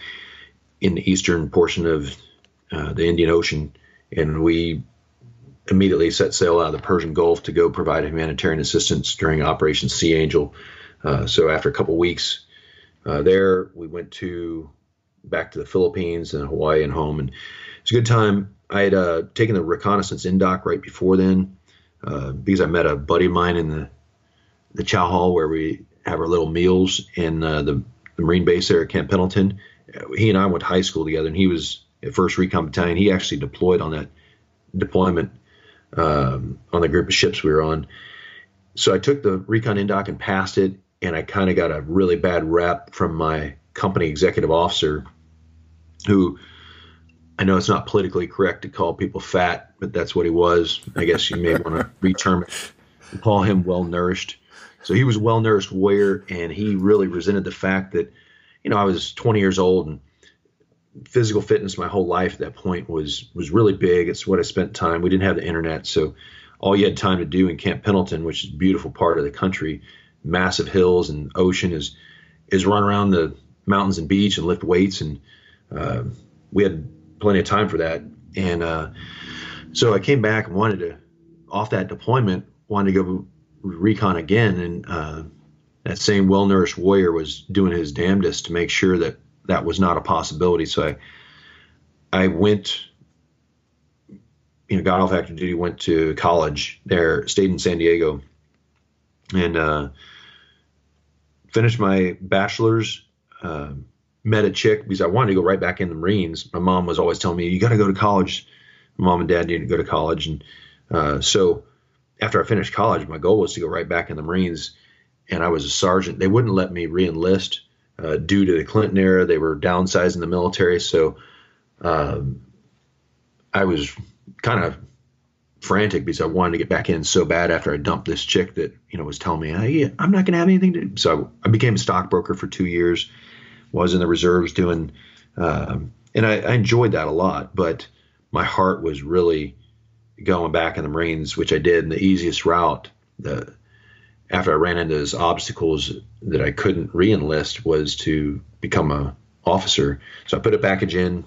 in the eastern portion of uh, the Indian Ocean, and we immediately set sail out of the Persian Gulf to go provide humanitarian assistance during Operation Sea Angel. Uh, so after a couple weeks uh, there, we went to back to the Philippines and Hawaii and home, and it's a good time. I had uh, taken the reconnaissance indoc right before then uh, because I met a buddy of mine in the the chow hall where we have our little meals in uh, the, the Marine base there at Camp Pendleton. He and I went to high school together, and he was at First Recon Battalion. He actually deployed on that deployment um, on the group of ships we were on. So I took the recon indoc and passed it, and I kind of got a really bad rep from my company executive officer, who I know it's not politically correct to call people fat, but that's what he was. I guess you may want to reterm it, call him well nourished. So he was well nourished warrior, and he really resented the fact that, you know, I was 20 years old and physical fitness my whole life at that point was was really big. It's what I spent time. We didn't have the internet, so all you had time to do in Camp Pendleton, which is a beautiful part of the country, massive hills and ocean, is is run around the mountains and beach and lift weights, and uh, we had plenty of time for that. And uh, so I came back and wanted to off that deployment, wanted to go recon again, and uh, that same well nourished warrior was doing his damnedest to make sure that that was not a possibility. So I, I went, you know, got off active duty, went to college there, stayed in San Diego, and uh, finished my bachelor's. Uh, met a chick because I wanted to go right back in the Marines. My mom was always telling me, "You got to go to college." My mom and dad to go to college, and uh, so after I finished college, my goal was to go right back in the Marines. And I was a sergeant. They wouldn't let me reenlist uh, due to the Clinton era. They were downsizing the military, so um, I was kind of frantic because I wanted to get back in so bad after I dumped this chick that you know was telling me, hey, I'm not going to have anything to do. So I became a stockbroker for two years. Was in the reserves doing, um, and I, I enjoyed that a lot. But my heart was really going back in the Marines, which I did. And the easiest route, the after I ran into those obstacles that I couldn't reenlist was to become a officer. So I put a package in,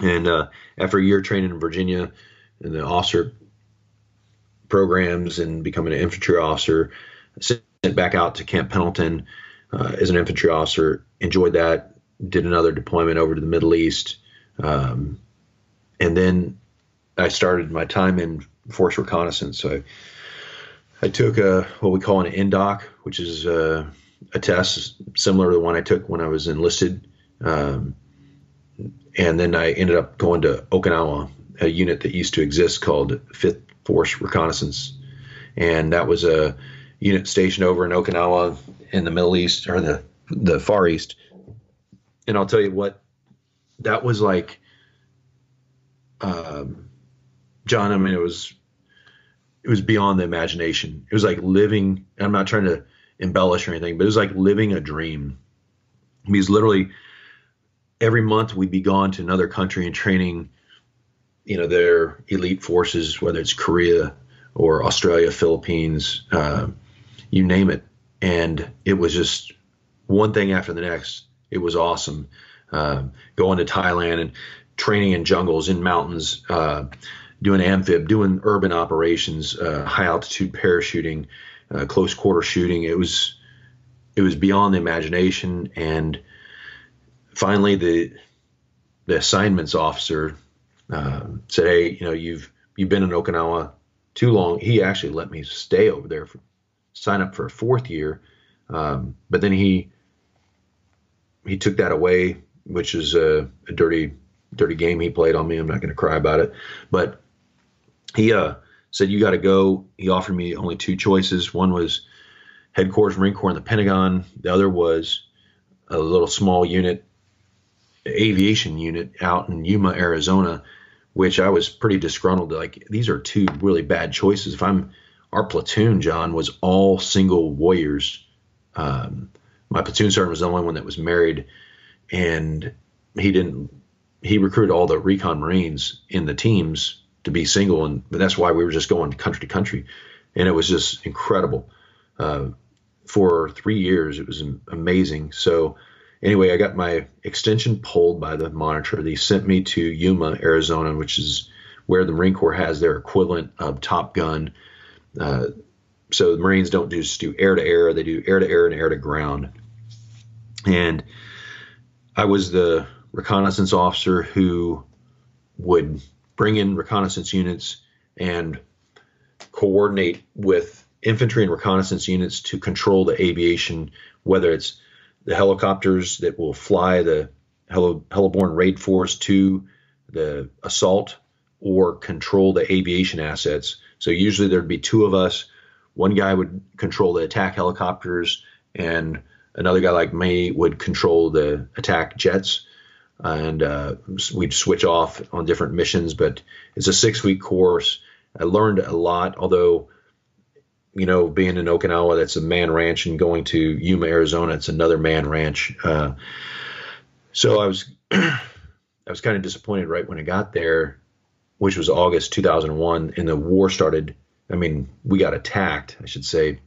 and uh, after a year training in Virginia in the officer programs and becoming an infantry officer, sent back out to Camp Pendleton uh, as an infantry officer. Enjoyed that. Did another deployment over to the Middle East, um, and then I started my time in force reconnaissance. So I I took a what we call an indoc, which is a, a, test similar to the one I took when I was enlisted, um, and then I ended up going to Okinawa, a unit that used to exist called Fifth Force Reconnaissance, and that was a unit stationed over in Okinawa in the Middle East or the the Far East. And I'll tell you what, that was like, um, John. I mean, it was it was beyond the imagination. It was like living. I'm not trying to embellish or anything, but it was like living a dream. Because literally every month we'd be gone to another country and training, you know, their elite forces, whether it's Korea or Australia, Philippines, uh, you name it. And it was just one thing after the next. It was awesome. Uh, going to Thailand and training in jungles, in mountains, uh, doing amphib, doing urban operations, uh, high altitude parachuting, uh, close quarter shooting. It was it was beyond the imagination. And finally, the the assignments officer uh, said, "Hey, you know, you've you've been in Okinawa too long." He actually let me stay over there, for, sign up for a fourth year, um, but then he he took that away, which is a, a, dirty dirty game he played on me. I'm not going to cry about it, but he uh, said you got to go. He offered me only two choices. One was headquarters Marine Corps in the Pentagon. The other was a little small unit, aviation unit out in Yuma, Arizona, which I was pretty disgruntled. Like these are two really bad choices. If I'm our platoon, John was all single warriors. Um, my platoon sergeant was the only one that was married, and he didn't. He recruited all the recon Marines in the teams to be single, and but that's why we were just going country to country, and it was just incredible. Uh, for three years, it was amazing. So anyway, I got my extension pulled by the monitor. They sent me to Yuma, Arizona, which is where the Marine Corps has their equivalent of Top Gun. Uh, so the Marines don't just do air to air; they do air to air and air to ground. And I was the reconnaissance officer who would bring in reconnaissance units and coordinate with infantry and reconnaissance units to control the aviation, whether it's the helicopters that will fly the heliborne raid force to the assault or control the aviation assets. So usually there'd be two of us. One guy would control the attack helicopters, and another guy like me would control the attack jets and uh, we'd switch off on different missions. But it's a six week course. I learned a lot, although, you know, being in Okinawa, that's a man ranch, and going to Yuma, Arizona, it's another man ranch. Uh, so I was, I was kind of disappointed right when I got there, which was August 2001, and the war started. I mean, we got attacked, I should say,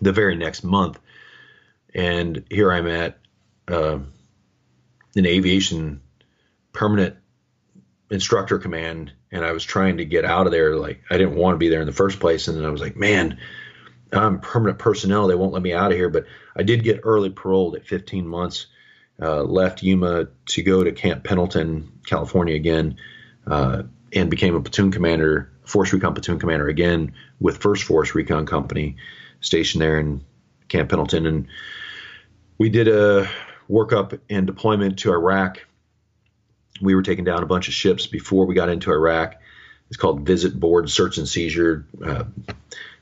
the very next month, and here I'm at. Uh, an aviation permanent instructor command and I was trying to get out of there like I didn't want to be there in the first place and then I was like man I'm permanent personnel they won't let me out of here. But I did get early paroled at 15 months uh, left Yuma to go to Camp Pendleton California again uh, and became a platoon commander force recon platoon commander again with first force recon company stationed there in Camp Pendleton. And we did a workup and deployment to Iraq. We were taking down a bunch of ships before we got into Iraq. It's called visit board search and seizure. Uh,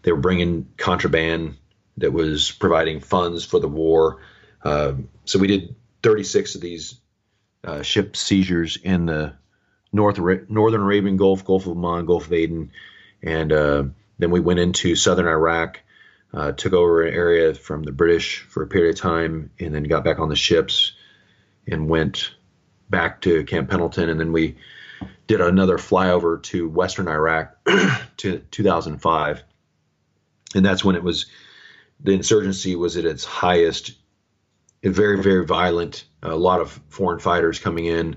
they were bringing contraband that was providing funds for the war. Uh, so we did 36 of these uh, ship seizures in the North Northern Arabian Gulf, Gulf of Oman, Gulf of Aden, and uh, then we went into southern Iraq uh, took over an area from the British for a period of time, and then got back on the ships and went back to Camp Pendleton, and then we did another flyover to Western Iraq to 2005, and that's when it was the insurgency was at its highest, very very violent, a lot of foreign fighters coming in,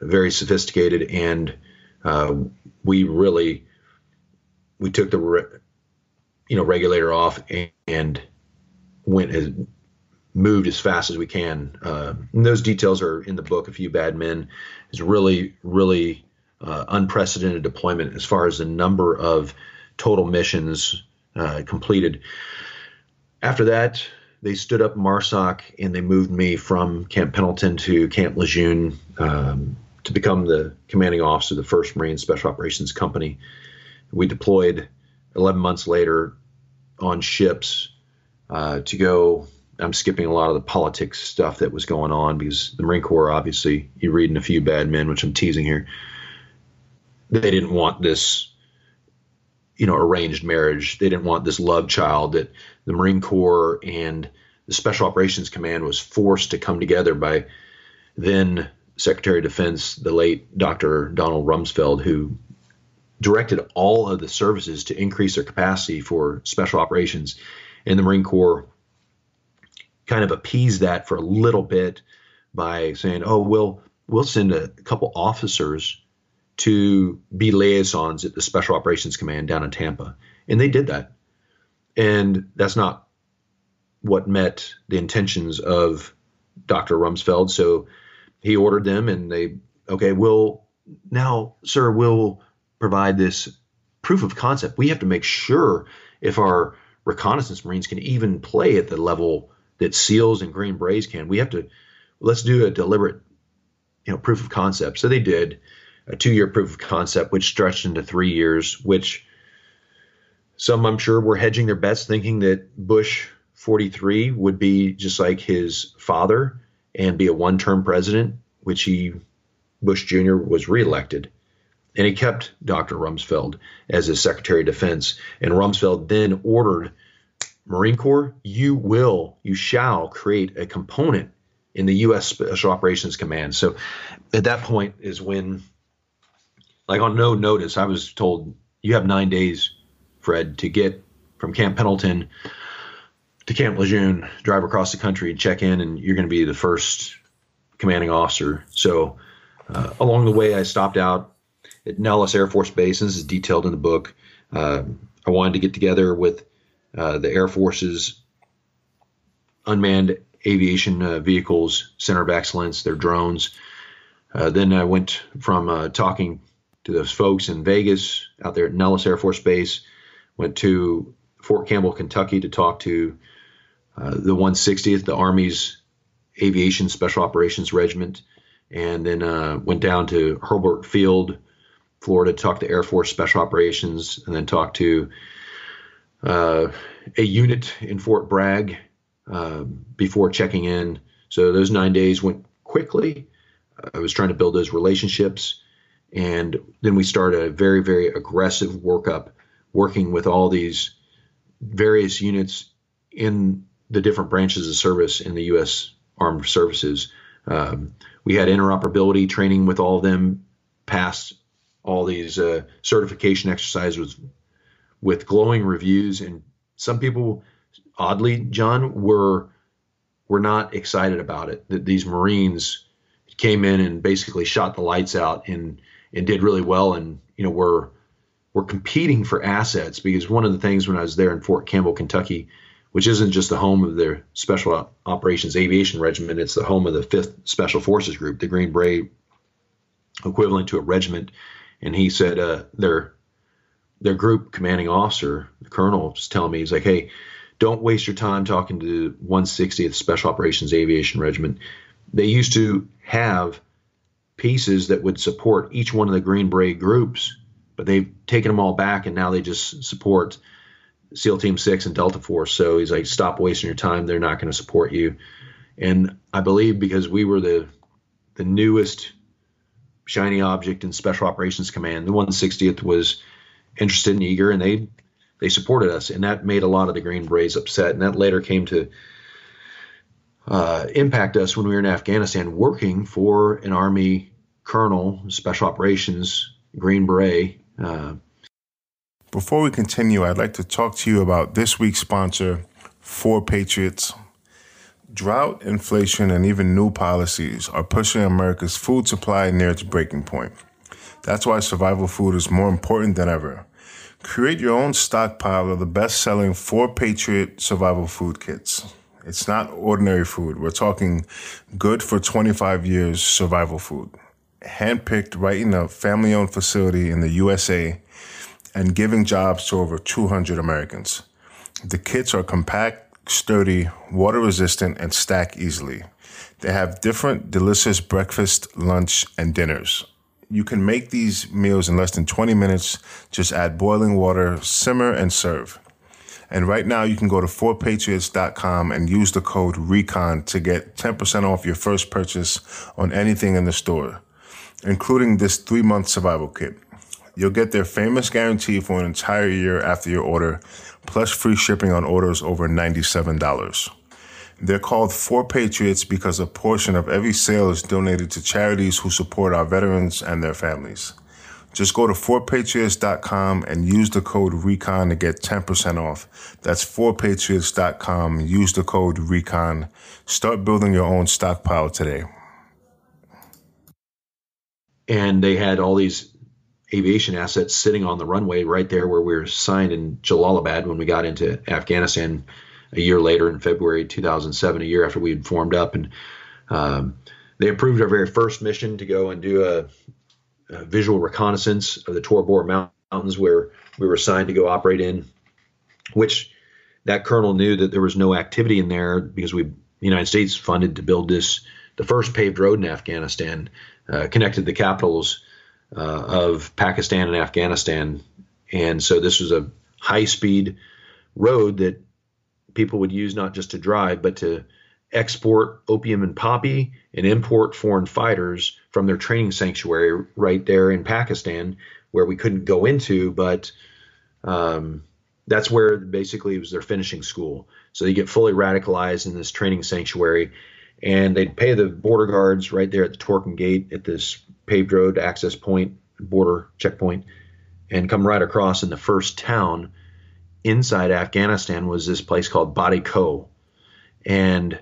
very sophisticated, and uh, we really we took the you know regulator off and, and went as moved as fast as we can. Uh, those details are in the book. A few bad men is really really uh, unprecedented deployment as far as the number of total missions uh, completed. After that, they stood up MARSOC and they moved me from Camp Pendleton to Camp Lejeune um, to become the commanding officer of the 1st Marine Special Operations Company. We deployed 11 months later on ships uh, to go. I'm skipping a lot of the politics stuff that was going on because the Marine Corps, obviously, you read in a few bad men, which I'm teasing here. They didn't want this, you know, arranged marriage. They didn't want this love child that the Marine Corps and the Special Operations Command was forced to come together by then Secretary of Defense, the late Dr. Donald Rumsfeld, who directed all of the services to increase their capacity for special operations. And the Marine Corps kind of appeased that for a little bit by saying, "Oh, we'll we'll send a couple officers to be liaisons at the Special Operations Command down in Tampa," and they did that. And that's not what met the intentions of Dr. Rumsfeld. So he ordered them, and they okay, we'll now, sir, we'll provide this proof of concept. We have to make sure if our reconnaissance Marines can even play at the level that SEALs and Green Berets can. We have to let's do a deliberate, you know, proof of concept. So they did a two-year proof of concept, which stretched into three years. Which some I'm sure were hedging their bets, thinking that Bush 43 would be just like his father and be a one-term president, which he Bush Jr. was reelected. And he kept Dr. Rumsfeld as his Secretary of Defense. And Rumsfeld then ordered Marine Corps, you will, you shall create a component in the U.S. Special Operations Command. So at that point is when, like on no notice, I was told, you have nine days, Fred, to get from Camp Pendleton to Camp Lejeune, drive across the country, check in, and you're going to be the first commanding officer. So uh, along the way, I stopped out at Nellis Air Force Base. This is detailed in the book. Uh, I wanted to get together with uh, the Air Force's unmanned aviation uh, vehicles center of excellence, their drones. Uh, then I went from uh, talking to those folks in Vegas out there at Nellis Air Force Base, went to Fort Campbell, Kentucky to talk to the 160th, the Army's Aviation Special Operations Regiment and then uh, went down to Hurlburt Field, Florida, talk to Air Force Special Operations, and then talked to uh, a unit in Fort Bragg uh, before checking in. So those nine days went quickly. I was trying to build those relationships, and then we started a very, very aggressive workup, working with all these various units in the different branches of service in the U.S. Armed Services. Um, we had interoperability training with all of them, passed all these uh, certification exercises with, glowing reviews, and some people, oddly, John, were were not excited about it. That these Marines came in and basically shot the lights out and and did really well, and you know were were competing for assets because one of the things when I was there in Fort Campbell, Kentucky, which isn't just the home of their Special Operations Aviation Regiment, it's the home of the 5th Special Forces Group, the Green Beret, equivalent to a regiment. And he said uh, their their group commanding officer, the colonel, was telling me, he's like, hey, don't waste your time talking to 160th Special Operations Aviation Regiment. They used to have pieces that would support each one of the Green Beret groups, but they've taken them all back and now they just support SEAL Team Six and Delta Force. So he's like, stop wasting your time. They're not going to support you. And I believe because we were the the newest shiny object in Special Operations Command, the 160th was interested and eager, and they they supported us, and that made a lot of the Green Berets upset. And that later came to uh, impact us when we were in Afghanistan, working for an Army colonel, Special Operations Green Beret. Uh, before we continue, I'd like to talk to you about this week's sponsor, 4Patriots. Drought, inflation, and even new policies are pushing America's food supply near its breaking point. That's why survival food is more important than ever. Create your own stockpile of the best selling 4Patriot survival food kits. It's not ordinary food. We're talking good for 25 years survival food. Handpicked right in a family owned facility in the USA and giving jobs to over 200 Americans. The kits are compact, sturdy, water resistant, and stack easily. They have different delicious breakfast, lunch, and dinners. You can make these meals in less than 20 minutes. Just add boiling water, simmer, and serve. And right now, you can go to 4patriots.com and use the code RECON to get 10% off your first purchase on anything in the store, including this three month survival kit. You'll get their famous guarantee for an entire year after your order, plus free shipping on orders over $97. They're called 4Patriots because a portion of every sale is donated to charities who support our veterans and their families. Just go to 4patriots.com and use the code RECON to get 10% off. That's 4patriots.com. Use the code RECON. Start building your own stockpile today. And they had all these aviation assets sitting on the runway right there where we were signed in Jalalabad when we got into Afghanistan a year later in February 2007, a year after we had formed up. And um, they approved our very first mission to go and do a, a visual reconnaissance of the Tora Bora Mountains where we were assigned to go operate in, which that colonel knew that there was no activity in there because we, the United States, funded to build this, the first paved road in Afghanistan, uh, connected the capitals uh, of Pakistan and Afghanistan. And so this was a high speed road that people would use not just to drive, but to export opium and poppy and import foreign fighters from their training sanctuary right there in Pakistan, where we couldn't go into, but um, that's where basically it was their finishing school. So they get fully radicalized in this training sanctuary, and they'd pay the border guards right there at the Torkham Gate at this paved road access point, border checkpoint, and come right across in the first town inside Afghanistan was this place called Badi Ko. And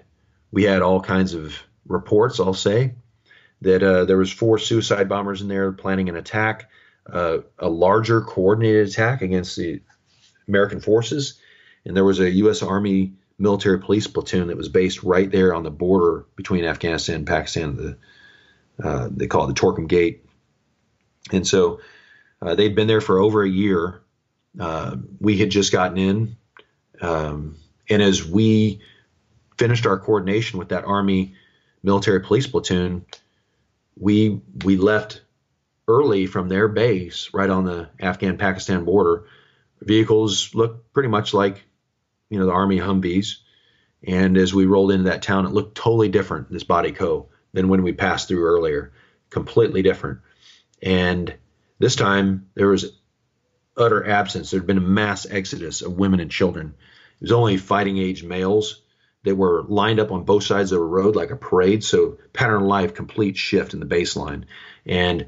we had all kinds of reports, I'll say, that uh, there was four suicide bombers in there planning an attack, uh, a larger coordinated attack against the American forces. And there was a U.S. Army military police platoon that was based right there on the border between Afghanistan and Pakistan. The, uh, they call it the Torkham Gate. And so uh, they'd been there for over a year. Uh, we had just gotten in. Um, and as we finished our coordination with that Army military police platoon, we we left early from their base right on the Afghan-Pakistan border. Vehicles looked pretty much like, you know, the Army Humvees. And as we rolled into that town, it looked totally different, this Badi Ko, than when we passed through earlier. Completely different. And this time there was utter absence. There had been a mass exodus of women and children. It was only fighting age males that were lined up on both sides of the road like a parade. So pattern of life, complete shift in the baseline. And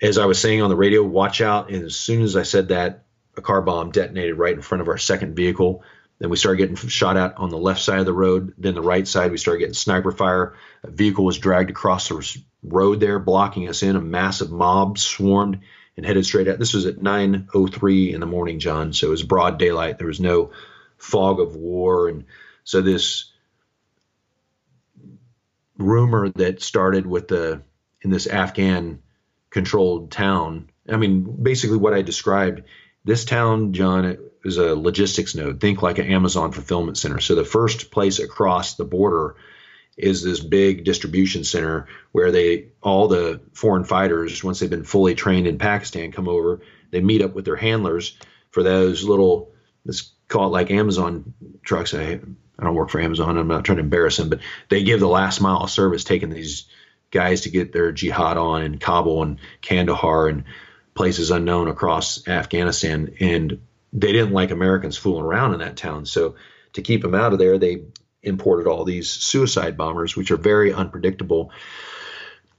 as I was saying on the radio, watch out. And as soon as I said that, a car bomb detonated right in front of our second vehicle. Then we started getting shot at on the left side of the road. Then the right side, we started getting sniper fire. A vehicle was dragged across the road there, blocking us in. A massive mob swarmed and headed straight at. This was at 9:03 in the morning, John. So it was broad daylight. There was no fog of war and so this rumor that started with the in this Afghan controlled town. I mean, basically what I described. This town, John, is a logistics node. Think like an Amazon fulfillment center. So the first place across the border is this big distribution center where they all the foreign fighters once they've been fully trained in Pakistan come over. They meet up with their handlers for those little let's call it like Amazon trucks. I I don't work for Amazon. I'm not trying to embarrass them, but they give the last mile of service, taking these guys to get their jihad on in Kabul and Kandahar and places unknown across Afghanistan. And they didn't like Americans fooling around in that town. So to keep them out of there, they imported all these suicide bombers, which are very unpredictable.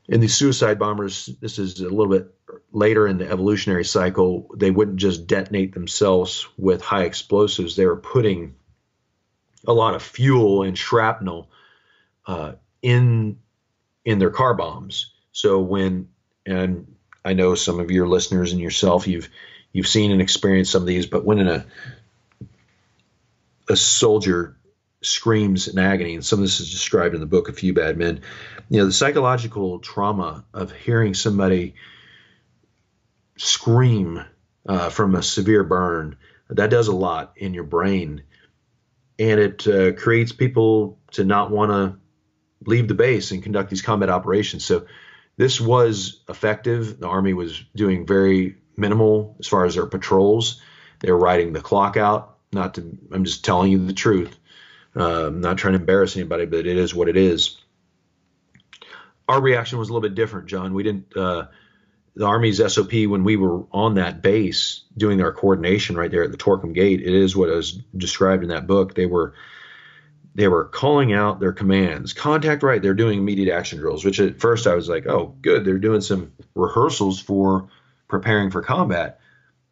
And these suicide bombers, this is a little bit later in the evolutionary cycle, they wouldn't just detonate themselves with high explosives. They were putting a lot of fuel and shrapnel uh, in in their car bombs. So when and I know some of your listeners and yourself you've you've seen and experienced some of these, but when a a soldier screams in agony, and some of this is described in the book A Few Bad Men, you know, the psychological trauma of hearing somebody scream uh, from a severe burn, that does a lot in your brain and it uh, creates people to not want to leave the base and conduct these combat operations. So this was effective. The Army was doing very minimal as far as their patrols. They're riding the clock out. Not to, I'm just telling you the truth. Uh, I'm not trying to embarrass anybody, but it is what it is. Our reaction was a little bit different, John. We didn't. Uh, the Army's SOP when we were on that base doing our coordination right there at the Torkham Gate. It is what is described in that book. They were they were calling out their commands. Contact right. They're doing immediate action drills, which at first I was like, oh, good. They're doing some rehearsals for preparing for combat.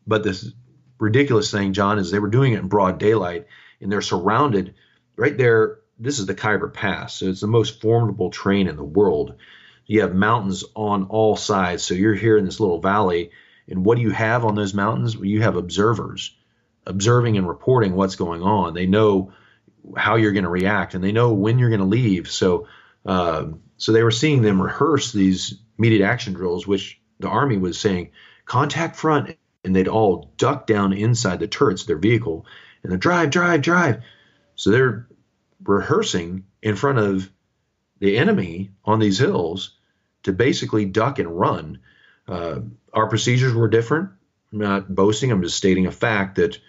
But this ridiculous thing, John, is they were doing it in broad daylight and they're surrounded right there. This is the Khyber Pass. So it's the most formidable terrain in the world. You have mountains on all sides. So you're here in this little valley. And what do you have on those mountains? Well, you have observers observing and reporting what's going on. They know how you're going to react and they know when you're going to leave. So, uh, so they were seeing them rehearse these immediate action drills, which the army was saying, contact front, and they'd all duck down inside the turrets of their vehicle and they drive, drive, drive. So they're rehearsing in front of the enemy on these hills to basically duck and run. Uh, our procedures were different. I'm not boasting. I'm just stating a fact that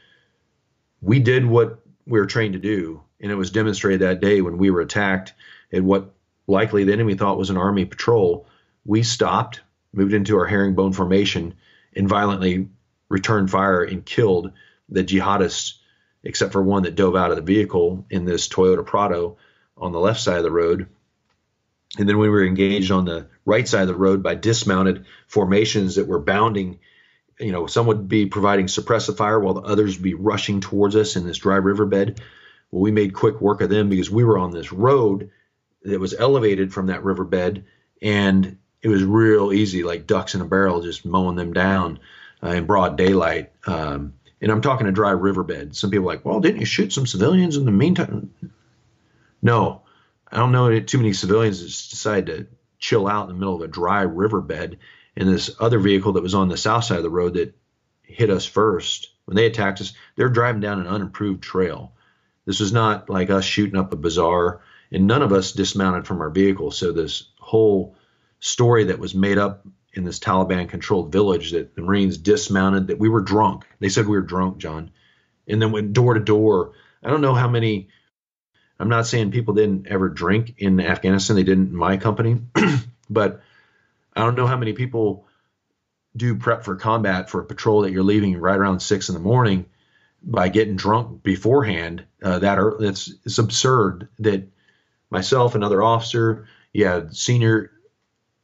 we did what we were trained to do, and it was demonstrated that day when we were attacked at what likely the enemy thought was an army patrol. We stopped, moved into our herringbone formation, and violently returned fire and killed the jihadists, except for one that dove out of the vehicle in this Toyota Prado on the left side of the road. And then we were engaged on the right side of the road by dismounted formations that were bounding. You know, some would be providing suppressive fire while the others would be rushing towards us in this dry riverbed. Well, we made quick work of them because we were on this road that was elevated from that riverbed and it was real easy, like ducks in a barrel, just mowing them down uh, in broad daylight. Um, and I'm talking a dry riverbed. Some people are like, well, didn't you shoot some civilians in the meantime? No, I don't know too many civilians that decide to chill out in the middle of a dry riverbed. And this other vehicle that was on the south side of the road that hit us first, when they attacked us, they're driving down an unimproved trail. This was not like us shooting up a bazaar, and none of us dismounted from our vehicle. So this whole story that was made up in this Taliban controlled village that the Marines dismounted, that we were drunk. They said we were drunk, John. And then went door to door. I don't know how many, I'm not saying people didn't ever drink in Afghanistan. They didn't in my company. but I don't know how many people do prep for combat for a patrol that you're leaving right around six in the morning by getting drunk beforehand. Uh, that are, it's, it's absurd that myself, another officer, had senior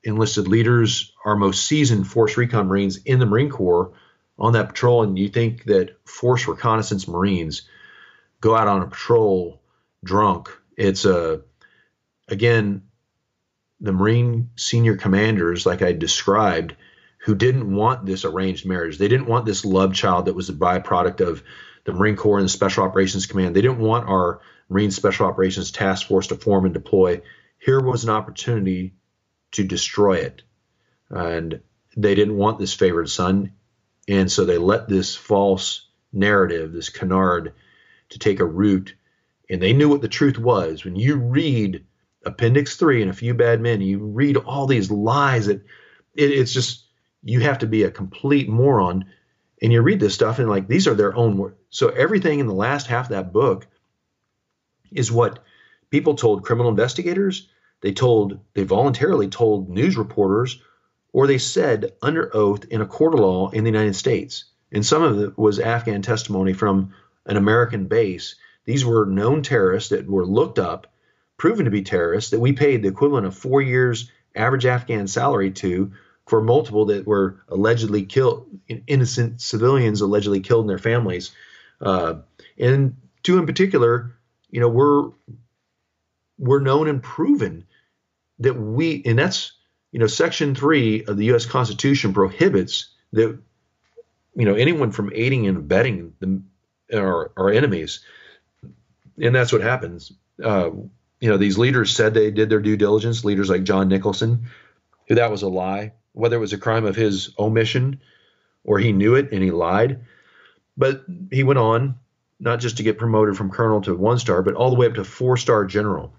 enlisted leaders, our most seasoned Force Recon Marines in the Marine Corps on that patrol, and you think that Force Reconnaissance Marines go out on a patrol drunk. It's a, uh, again, the Marine senior commanders, like I described, who didn't want this arranged marriage. They didn't want this love child that was a byproduct of the Marine Corps and the Special Operations Command. They didn't want our Marine Special Operations Task Force to form and deploy. Here was an opportunity to destroy it. And they didn't want this favored son. And so they let this false narrative, this canard, to take a root. And they knew what the truth was. When you read Appendix 3 and A Few Bad Men, you read all these lies that it, it's just, you have to be a complete moron. And you read this stuff and like, these are their own words. So everything in the last half of that book is what people told criminal investigators they told, they voluntarily told news reporters, or they said under oath in a court of law in the United States. And some of it was Afghan testimony from an American base. These were known terrorists that were looked up, proven to be terrorists, that we paid the equivalent of four years average Afghan salary to for multiple that were allegedly killed, innocent civilians allegedly killed in their families. Uh, and two in particular, you know, were were known and proven that we, and that's, you know, Section 3 of the U.S. Constitution prohibits that, you know, anyone from aiding and abetting the, our, our enemies. And that's what happens. Uh, you know, these leaders said they did their due diligence, leaders like John Nicholson, that was a lie, whether it was a crime of his omission or he knew it and he lied. But he went on, not just to get promoted from colonel to one star, but all the way up to four star general.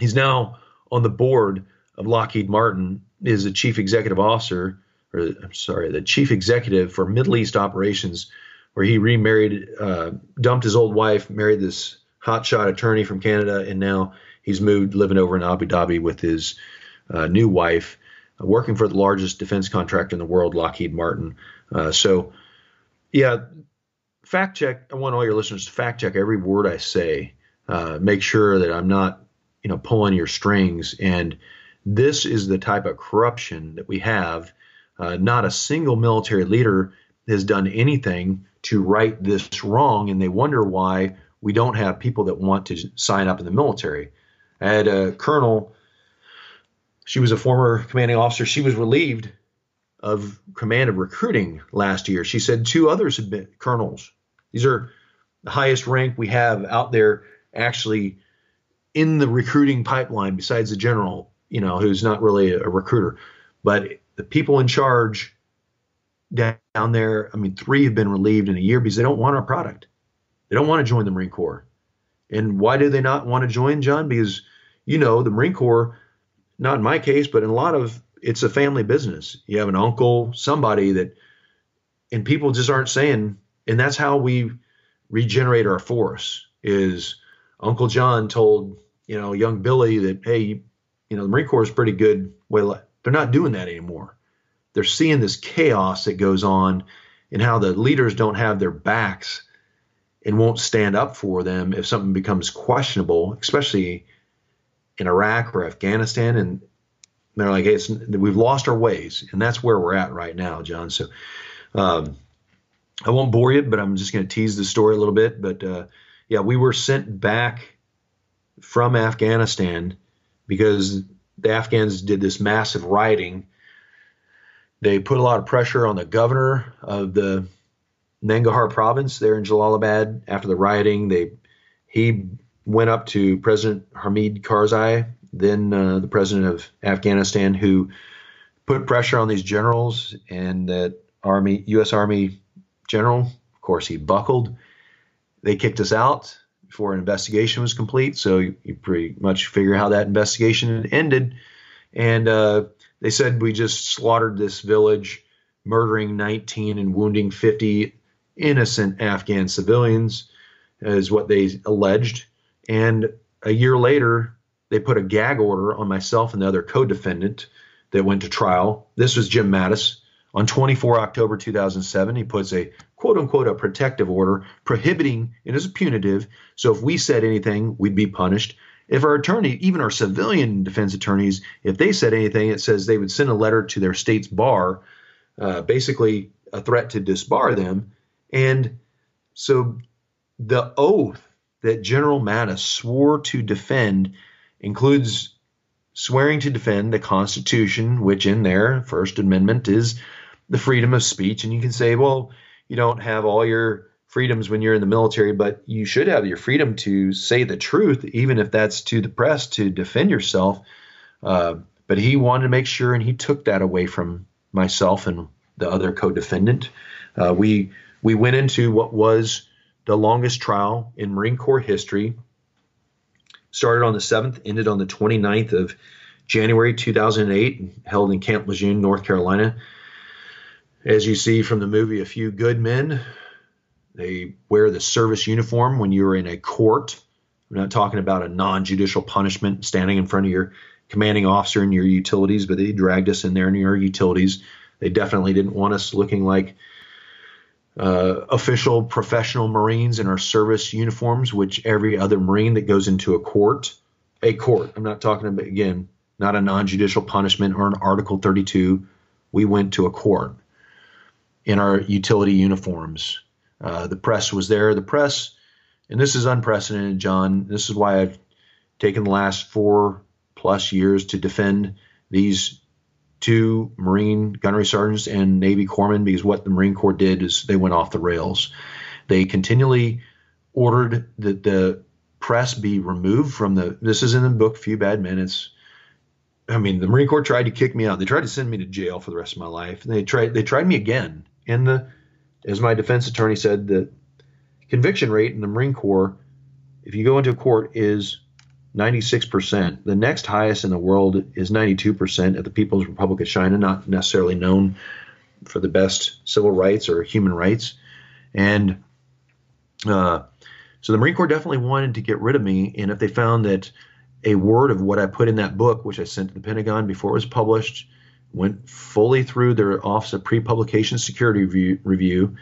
He's now on the board of Lockheed Martin is the chief executive officer, or I'm sorry, the chief executive for Middle East operations, where he remarried, uh, dumped his old wife, married this hotshot attorney from Canada, and now he's moved living over in Abu Dhabi with his uh, new wife, uh, working for the largest defense contractor in the world, Lockheed Martin. Uh, so, yeah, fact check. I want all your listeners to fact check every word I say. Uh, make sure that I'm not you know pulling your strings and this is the type of corruption that we have Uh, not a single military leader has done anything to right this wrong, and they wonder why we don't have people that want to sign up in the military. I had a colonel, she was a former commanding officer, she was relieved of command of recruiting last year. She said two others had been colonels. These are the highest rank we have out there actually in the recruiting pipeline besides the general, you know, who's not really a, recruiter. But the people in charge down there, I mean, three have been relieved in a year because they don't want our product. They don't want to join the Marine Corps. And why do they not want to join, John? Because, you know, the Marine Corps, not in my case, but in a lot of it's a family business. You have an uncle, somebody that, and people just aren't saying, and that's how we regenerate our force. Is Uncle John told you know young Billy that hey, you know the Marine Corps is pretty good. Well, they're not doing that anymore. They're seeing this chaos that goes on, and how the leaders don't have their backs and won't stand up for them if something becomes questionable, especially in Iraq or Afghanistan. And they're like, hey, we've lost our ways, and that's where we're at right now, John. So um, I won't bore you, but I'm just going to tease the story a little bit. But uh, yeah, we were sent back from Afghanistan because the Afghans did this massive rioting. They put a lot of pressure on the governor of the Nangarhar province there in Jalalabad after the rioting. They he went up to President Hamid Karzai then uh, the president of Afghanistan, who put pressure on these generals and that Army, U.S. Army general. Of course, he buckled. They kicked us out before an investigation was complete. So you, you pretty much figure how that investigation ended. And uh, they said we just slaughtered this village, murdering 19 and wounding 50 innocent Afghan civilians, is what they alleged. And a year later, they put a gag order on myself and the other co-defendant that went to trial. This was Jim Mattis. On 24 October 2007, he puts a quote unquote a protective order prohibiting it is punitive. So if we said anything, we'd be punished. If our attorney, even our civilian defense attorneys, if they said anything, it says they would send a letter to their state's bar, uh, basically a threat to disbar them. And so the oath that General Mattis swore to defend includes swearing to defend the Constitution, which in their First Amendment is the freedom of speech. And you can say, well, you don't have all your freedoms when you're in the military, but you should have your freedom to say the truth, even if that's to the press to defend yourself. Uh, but he wanted to make sure, and he took that away from myself and the other co-defendant. Uh, we we went into what was the longest trial in Marine Corps history started on the 7th, ended on the 29th of January 2008, held in Camp Lejeune, North Carolina. As you see from the movie A Few Good Men, they wear the service uniform when you're in a court. I'm not talking about a non judicial punishment standing in front of your commanding officer and your utilities, but they dragged us in there in your utilities. They definitely didn't want us looking like uh, official professional Marines in our service uniforms, which every other Marine that goes into a court, a court, I'm not talking about, again, not a non judicial punishment or an Article 32. We went to a court in our utility uniforms. Uh, the press was there. The press, and this is unprecedented, John. This is why I've taken the last four plus years to defend these two Marine gunnery sergeants and Navy corpsmen because what the Marine Corps did is they went off the rails. They continually ordered that the press be removed from the. This is in the book, Few Bad Men. It's, I mean, the Marine Corps tried to kick me out. They tried to send me to jail for the rest of my life. They tried. They tried me again. And the, as my defense attorney said, the conviction rate in the Marine Corps, if you go into court, is 96%. The next highest in the world is 92% at the People's Republic of China, not necessarily known for the best civil rights or human rights. And uh, so the Marine Corps definitely wanted to get rid of me. And if they found that a word of what I put in that book, which I sent to the Pentagon before it was published, went fully through their Office of Pre Publication Security review, review,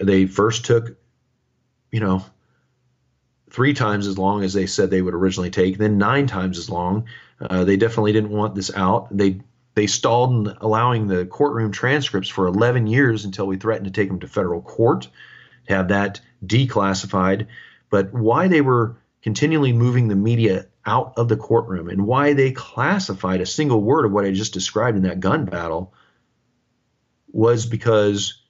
they first took, you know, three times as long as they said they would originally take, then nine times as long. Uh, they definitely didn't want this out. They They stalled in allowing the courtroom transcripts for 11 years until we threatened to take them to federal court, have that declassified. But why they were continually moving the media out of the courtroom and why they classified a single word of what I just described in that gun battle was because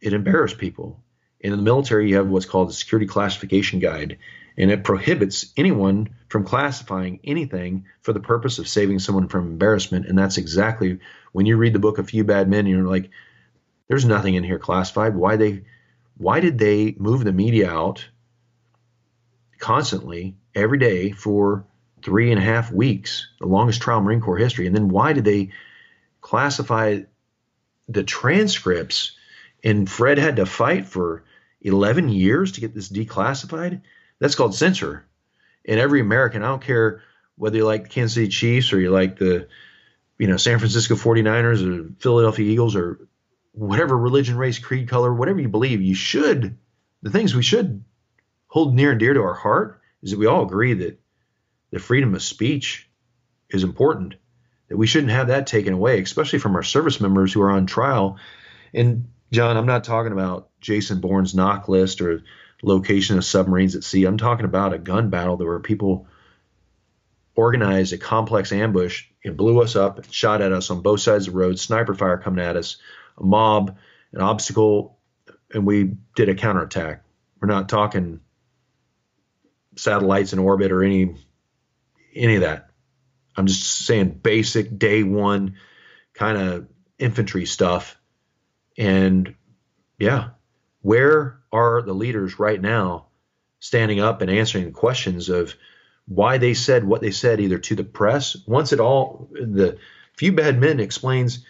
it embarrassed people. And in the military, you have what's called the Security Classification Guide, and it prohibits anyone from classifying anything for the purpose of saving someone from embarrassment. And that's exactly when you read the book A Few Bad Men, you're like, there's nothing in here classified. Why they why did they move the media out constantly every day for three and a half weeks, the longest trial in Marine Corps history? And then why did they classify the transcripts? And Fred had to fight for 11 years to get this declassified. That's called censor. And every American, I don't care whether you like the Kansas City Chiefs or you like the, you know, San Francisco 49ers or Philadelphia Eagles or whatever religion, race, creed, color, whatever you believe, you should, the things we should hold near and dear to our heart is that we all agree that the freedom of speech is important, that we shouldn't have that taken away, especially from our service members who are on trial. And John, I'm not talking about Jason Bourne's NOC list or location of submarines at sea. I'm talking about a gun battle where people organized a complex ambush and blew us up, shot at us on both sides of the road, sniper fire coming at us, a mob, an obstacle, and we did a counterattack. We're not talking satellites in orbit or any any of that. I'm just saying basic day one kind of infantry stuff. And yeah, where are the leaders right now standing up and answering the questions of why they said what they said either to the press once it all the few bad men explains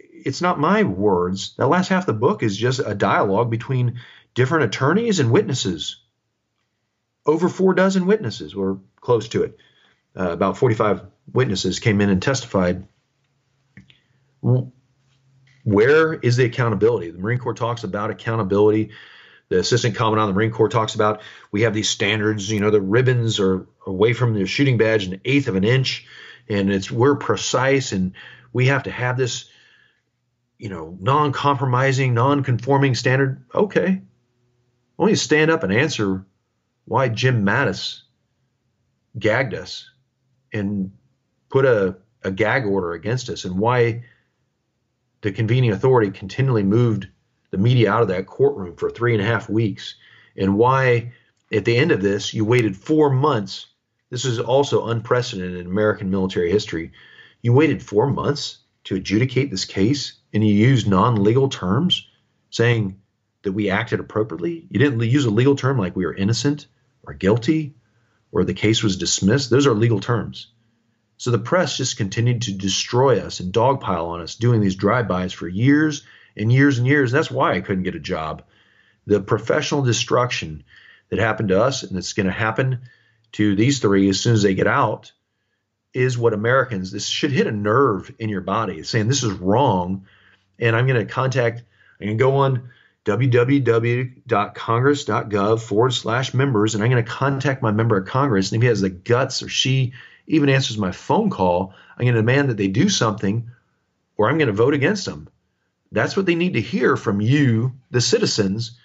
it's not my words that last half of the book is just a dialogue between different attorneys and witnesses over four dozen witnesses were close to it uh, about 45 witnesses came in and testified where is the accountability? The Marine Corps talks about accountability. The assistant commandant of the Marine Corps talks about we have these standards. You know, the ribbons are away from the shooting badge an eighth of an inch, and it's we're precise, and we have to have this, you know, non-compromising, non-conforming standard. Okay, only stand up and answer why Jim Mattis gagged us and put a, a gag order against us, and why the convening authority continually moved the media out of that courtroom for three and a half weeks, and why at the end of this you waited four months. This is also unprecedented in American military history. You waited four months to adjudicate this case, and you used non-legal terms, saying that we acted appropriately. You didn't use a legal term like we were innocent guilty or the case was dismissed. Those are legal terms. So the press just continued to destroy us and dogpile on us, doing these drive-bys for years and years and years. That's why I couldn't get a job. The professional destruction that happened to us and that's going to happen to these three as soon as they get out is what Americans, this should hit a nerve in your body saying this is wrong. And I'm going to contact, I'm going to go on www.congress.gov forward slash members and I'm going to contact my member of Congress. And if he has the guts or she even answers my phone call, I'm going to demand that they do something or I'm going to vote against them. That's what they need to hear from you, the citizens,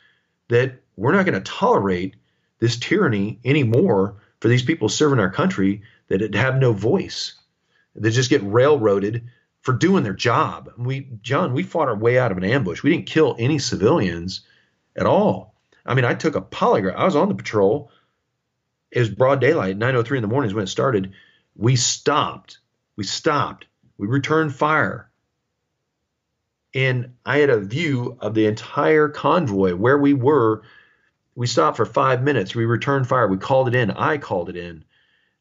that we're not going to tolerate this tyranny anymore for these people serving our country that have no voice. They just get railroaded for doing their job. We, John, we fought our way out of an ambush. We didn't kill any civilians at all. I mean, I took a polygraph. I was on the patrol. It was broad daylight, 9:03 in the morning is when it started. We stopped. We stopped. We returned fire. And I had a view of the entire convoy where we were. We stopped for five minutes. We returned fire. We called it in. I called it in.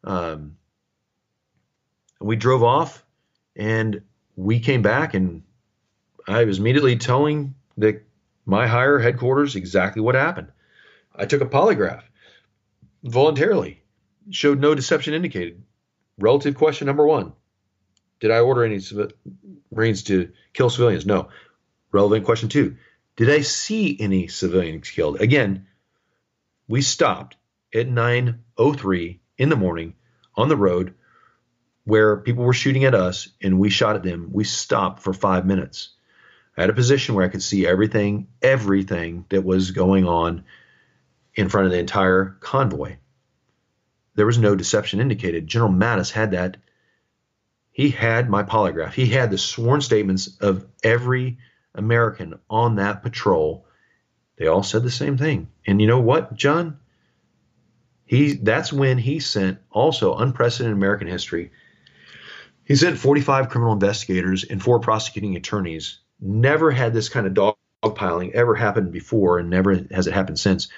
Um, we drove off and we came back and I was immediately telling the my higher headquarters exactly what happened. I took a polygraph voluntarily, showed no deception indicated. Relative question number one Did I order any Marines to kill civilians? No. Relevant question two Did I see any civilians killed? Again, we stopped at 9.03 in the morning on the road where people were shooting at us and we shot at them, we stopped for five minutes. I had a position where I could see everything, everything that was going on in front of the entire convoy. There was no deception indicated. General Mattis had that. He had my polygraph. He had the sworn statements of every American on that patrol. They all said the same thing. And you know what, John? He that's when he sent also unprecedented American history. He sent 45 criminal investigators and four prosecuting attorneys. Never had this kind of dogpiling ever happened before, and never has it happened since.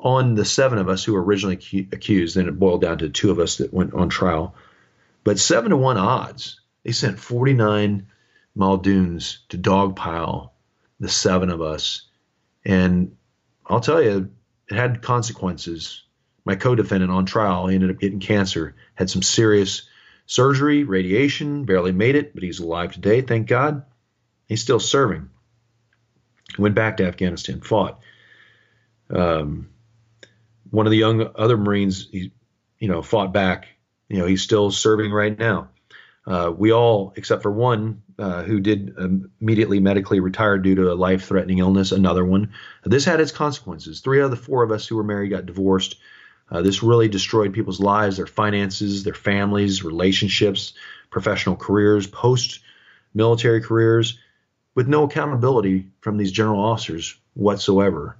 On the seven of us who were originally accused, then it boiled down to two of us that went on trial. But seven to one odds, they sent 49 Muldoons to dogpile the seven of us. And I'll tell you, it had consequences my co-defendant on trial. He ended up getting cancer, had some serious surgery, radiation, barely made it, but he's alive today, thank God. He's still serving. Went back to Afghanistan, fought. Um, one of the young other Marines, he, you know, fought back. You know, he's still serving right now. Uh, we all, except for one uh, who did immediately medically retire due to a life-threatening illness, another one. This had its consequences. Three out of the four of us who were married got divorced. Uh, this really destroyed people's lives, their finances, their families, relationships, professional careers, post military careers, with no accountability from these general officers whatsoever.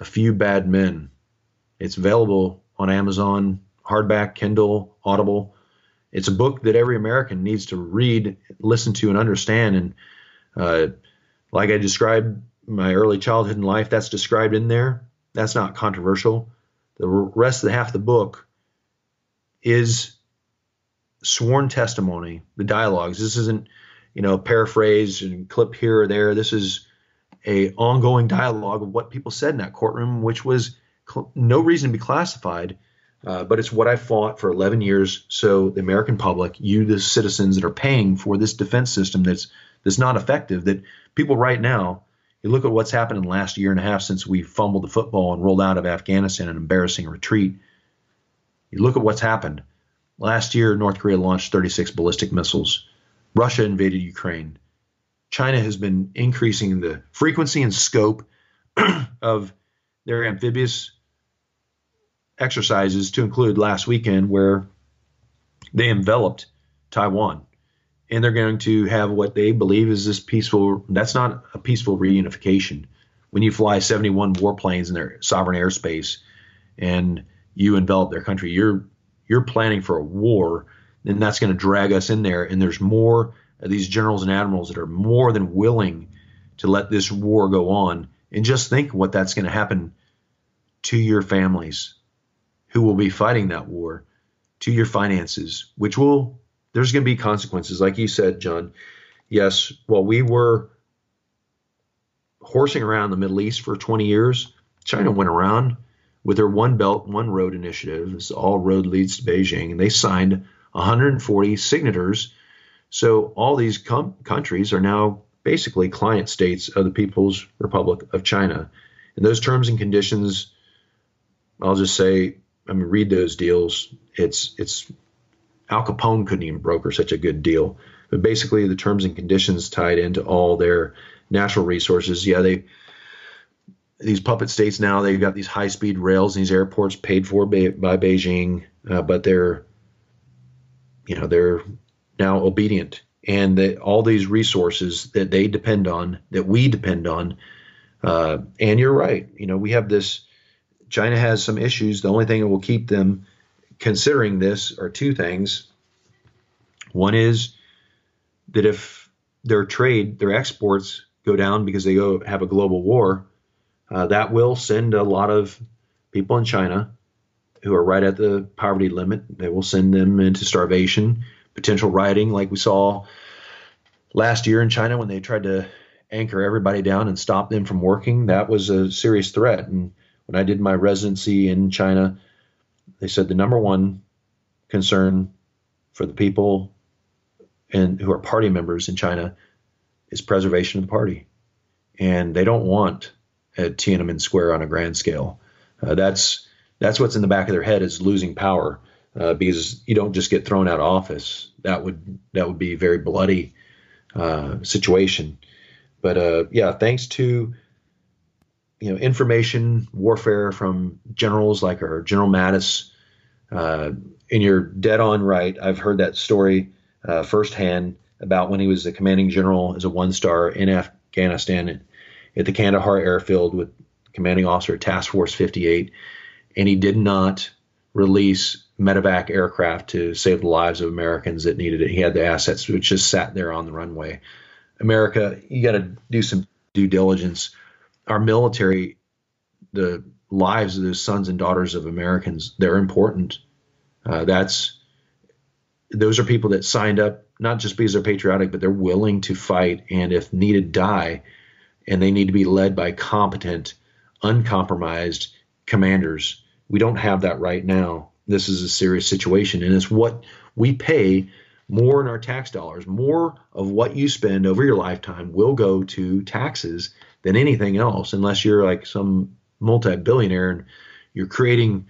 A Few Bad Men. It's available on Amazon, hardback, Kindle, Audible. It's a book that every American needs to read, listen to, and understand. And uh, like I described my early childhood and life, that's described in there. That's not controversial. The rest of the half of the book is sworn testimony, the dialogues. This isn't, you know, paraphrase and clip here or there. This is a ongoing dialogue of what people said in that courtroom, which was cl- no reason to be classified. Uh, but it's what I fought for 11 years. So the American public, you, the citizens that are paying for this defense system that's that's not effective, that people right now you look at what's happened in the last year and a half since we fumbled the football and rolled out of Afghanistan an embarrassing retreat. You look at what's happened. Last year, North Korea launched 36 ballistic missiles. Russia invaded Ukraine. China has been increasing the frequency and scope of their amphibious exercises to include last weekend where they enveloped Taiwan and they're going to have what they believe is this peaceful. That's not a peaceful reunification. When you fly 71 warplanes in their sovereign airspace and you envelop their country, you're you're planning for a war, and that's going to drag us in there. And there's more of these generals and admirals that are more than willing to let this war go on. And just think what that's going to happen to your families who will be fighting that war, to your finances, which will there's going to be consequences. Like you said, John, yes, while we were horsing around the Middle East for 20 years, China went around with their One Belt, One Road initiative. This all road leads to Beijing, and they signed 140 signatures. So all these com- countries are now basically client states of the People's Republic of China. And those terms and conditions, I'll just say, I mean, read those deals. It's it's Al Capone couldn't even broker such a good deal. But basically, the terms and conditions tied into all their natural resources. Yeah, they these puppet states now they've got these high speed rails these airports paid for by, by Beijing, uh, but they're you know they're now obedient and that all these resources that they depend on that we depend on uh, and you're right you know we have this china has some issues the only thing that will keep them considering this are two things. One is that if their trade, their exports go down because they go have a global war, uh, that will send a lot of people in China who are right at the poverty limit. They will send them into starvation, potential rioting, like we saw last year in China when they tried to anchor everybody down and stop them from working. That was a serious threat. And when I did my residency in China, they said the number one concern for the people and who are party members in China is preservation of the party, and they don't want a Tiananmen Square on a grand scale. Uh, that's that's what's in the back of their head is losing power. uh, because you don't just get thrown out of office. That would that would be a very bloody uh, situation. But uh, yeah, thanks to you know information warfare from generals like our General Mattis, uh, and you're dead on right. I've heard that story uh, firsthand about when he was the commanding general as a one star in Afghanistan at the Kandahar airfield with commanding officer Task Force 58, and he did not release medevac aircraft to save the lives of Americans that needed it. He had the assets which just sat there on the runway. America, you got to do some due diligence. Our military, the lives of those sons and daughters of Americans, they're important. Uh, that's those are people that signed up not just because they're patriotic, but they're willing to fight and if needed die. And they need to be led by competent, uncompromised commanders. We don't have that right now. This is a serious situation, and it's what we pay more in our tax dollars. More of what you spend over your lifetime will go to taxes than anything else, unless you're like some multi-billionaire and you're creating,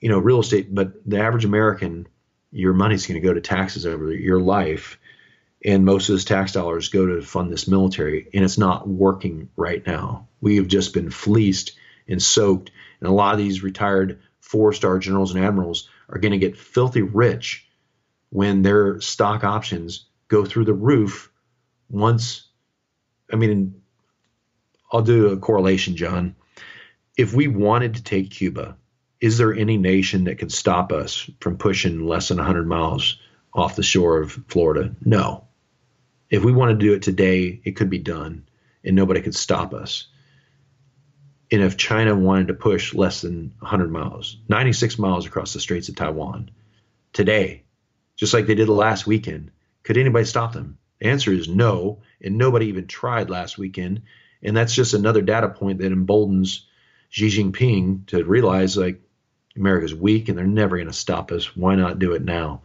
you know, real estate. But the average American, your money's going to go to taxes over your life, and most of those tax dollars go to fund this military, and it's not working right now. We have just been fleeced and soaked, and a lot of these retired four-star generals and admirals are going to get filthy rich when their stock options go through the roof once I mean I'll do a correlation John if we wanted to take Cuba is there any nation that could stop us from pushing less than 100 miles off the shore of Florida no if we wanted to do it today it could be done and nobody could stop us and if China wanted to push less than 100 miles 96 miles across the straits of Taiwan today just like they did last weekend. Could anybody stop them? The answer is no, and nobody even tried last weekend. And that's just another data point that emboldens Xi Jinping to realize like America's weak and they're never going to stop us. Why not do it now?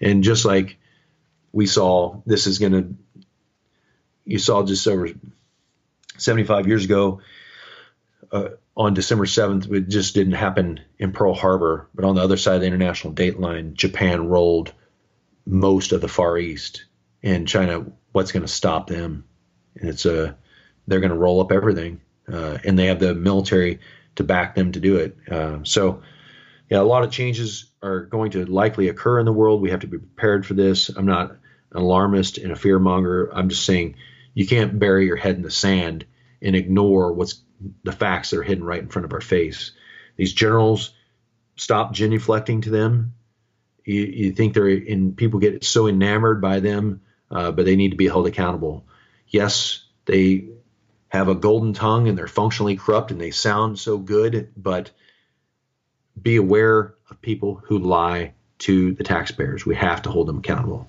And just like we saw, this is going to, you saw just over 75 years ago uh, on December 7th, it just didn't happen in Pearl Harbor. But on the other side of the international date line, Japan rolled most of the Far East, and China, what's going to stop them? And it's a they're going to roll up everything, uh, and they have the military to back them to do it. Uh, so, yeah, a lot of changes are going to likely occur in the world. We have to be prepared for this. I'm not an alarmist and a fear monger. I'm just saying you can't bury your head in the sand and ignore what's the facts that are hidden right in front of our face. These generals stop genuflecting to them you, you think they're in people get so enamored by them, uh, but they need to be held accountable. Yes, they have a golden tongue and they're functionally corrupt and they sound so good, but be aware of people who lie to the taxpayers. We have to hold them accountable.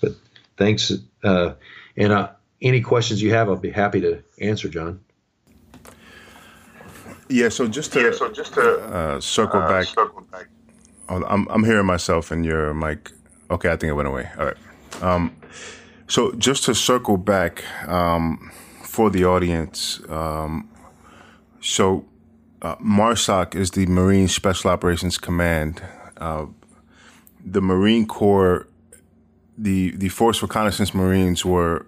But thanks. Uh, and uh, any questions you have, I'll be happy to answer, John. Yeah. So just to, yeah, so just to uh, circle, uh, back, circle back Oh, I'm I'm hearing myself and your mic. Okay, I think it went away. All right. Um, so just to circle back um, for the audience, um, so uh, MARSOC is the Marine Special Operations Command. Uh, the Marine Corps, the the Force Reconnaissance Marines were,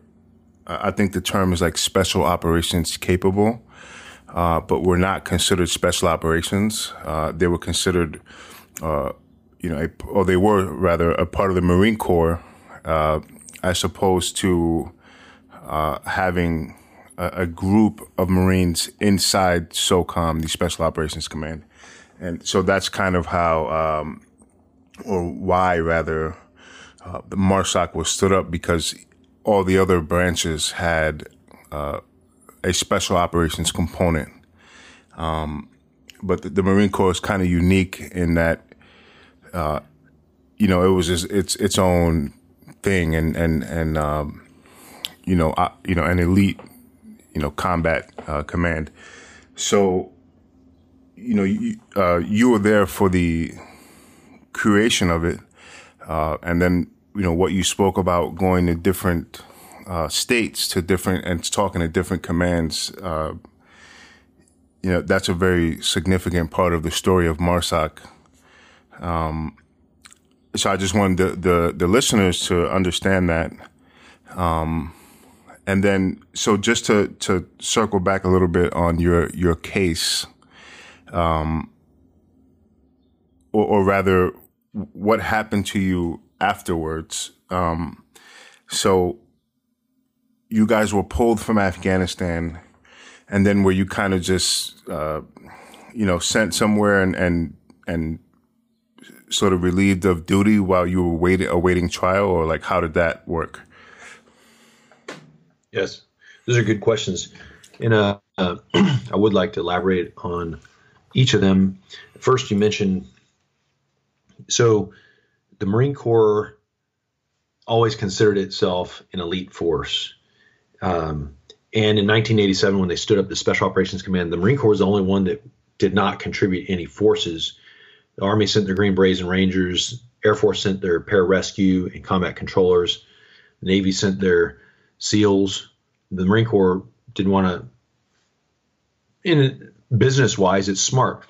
I think the term is like special operations capable, uh, but were not considered special operations. Uh, they were considered uh, you know, a, or they were rather a part of the Marine Corps, uh, as opposed to having a, group of Marines inside SOCOM, the Special Operations Command. And so that's kind of how, um, or why rather, uh, the MARSOC was stood up because all the other branches had uh, a special operations component. Um, but the, the Marine Corps is kind of unique in that uh, you know, it was just, its its own thing, and and and um, you know, uh, you know, an elite, you know, combat uh, command. So, you know, you, uh, you were there for the creation of it, uh, and then you know what you spoke about going to different uh, states to different and talking to different commands. you know, that's a very significant part of the story of MARSOC um, so I just wanted the, the, the listeners to understand that. Um, and then, so just to, to circle back a little bit on your, your case, um, or, or rather, what happened to you afterwards. Um, so you guys were pulled from Afghanistan, and then were you kind of just, uh, you know, sent somewhere and and and sort of relieved of duty while you were waiting awaiting trial, or like how did that work? Yes, those are good questions, and uh, uh, I would like to elaborate on each of them. First, you mentioned so the Marine Corps always considered itself an elite force. Um, and in 1987, when they stood up the Special Operations Command, the Marine Corps was the only one that did not contribute any forces. The Army sent their Green Berets and Rangers. Air Force sent their pararescue and combat controllers. The Navy sent their SEALs. The Marine Corps didn't want to. In business wise, it's smart.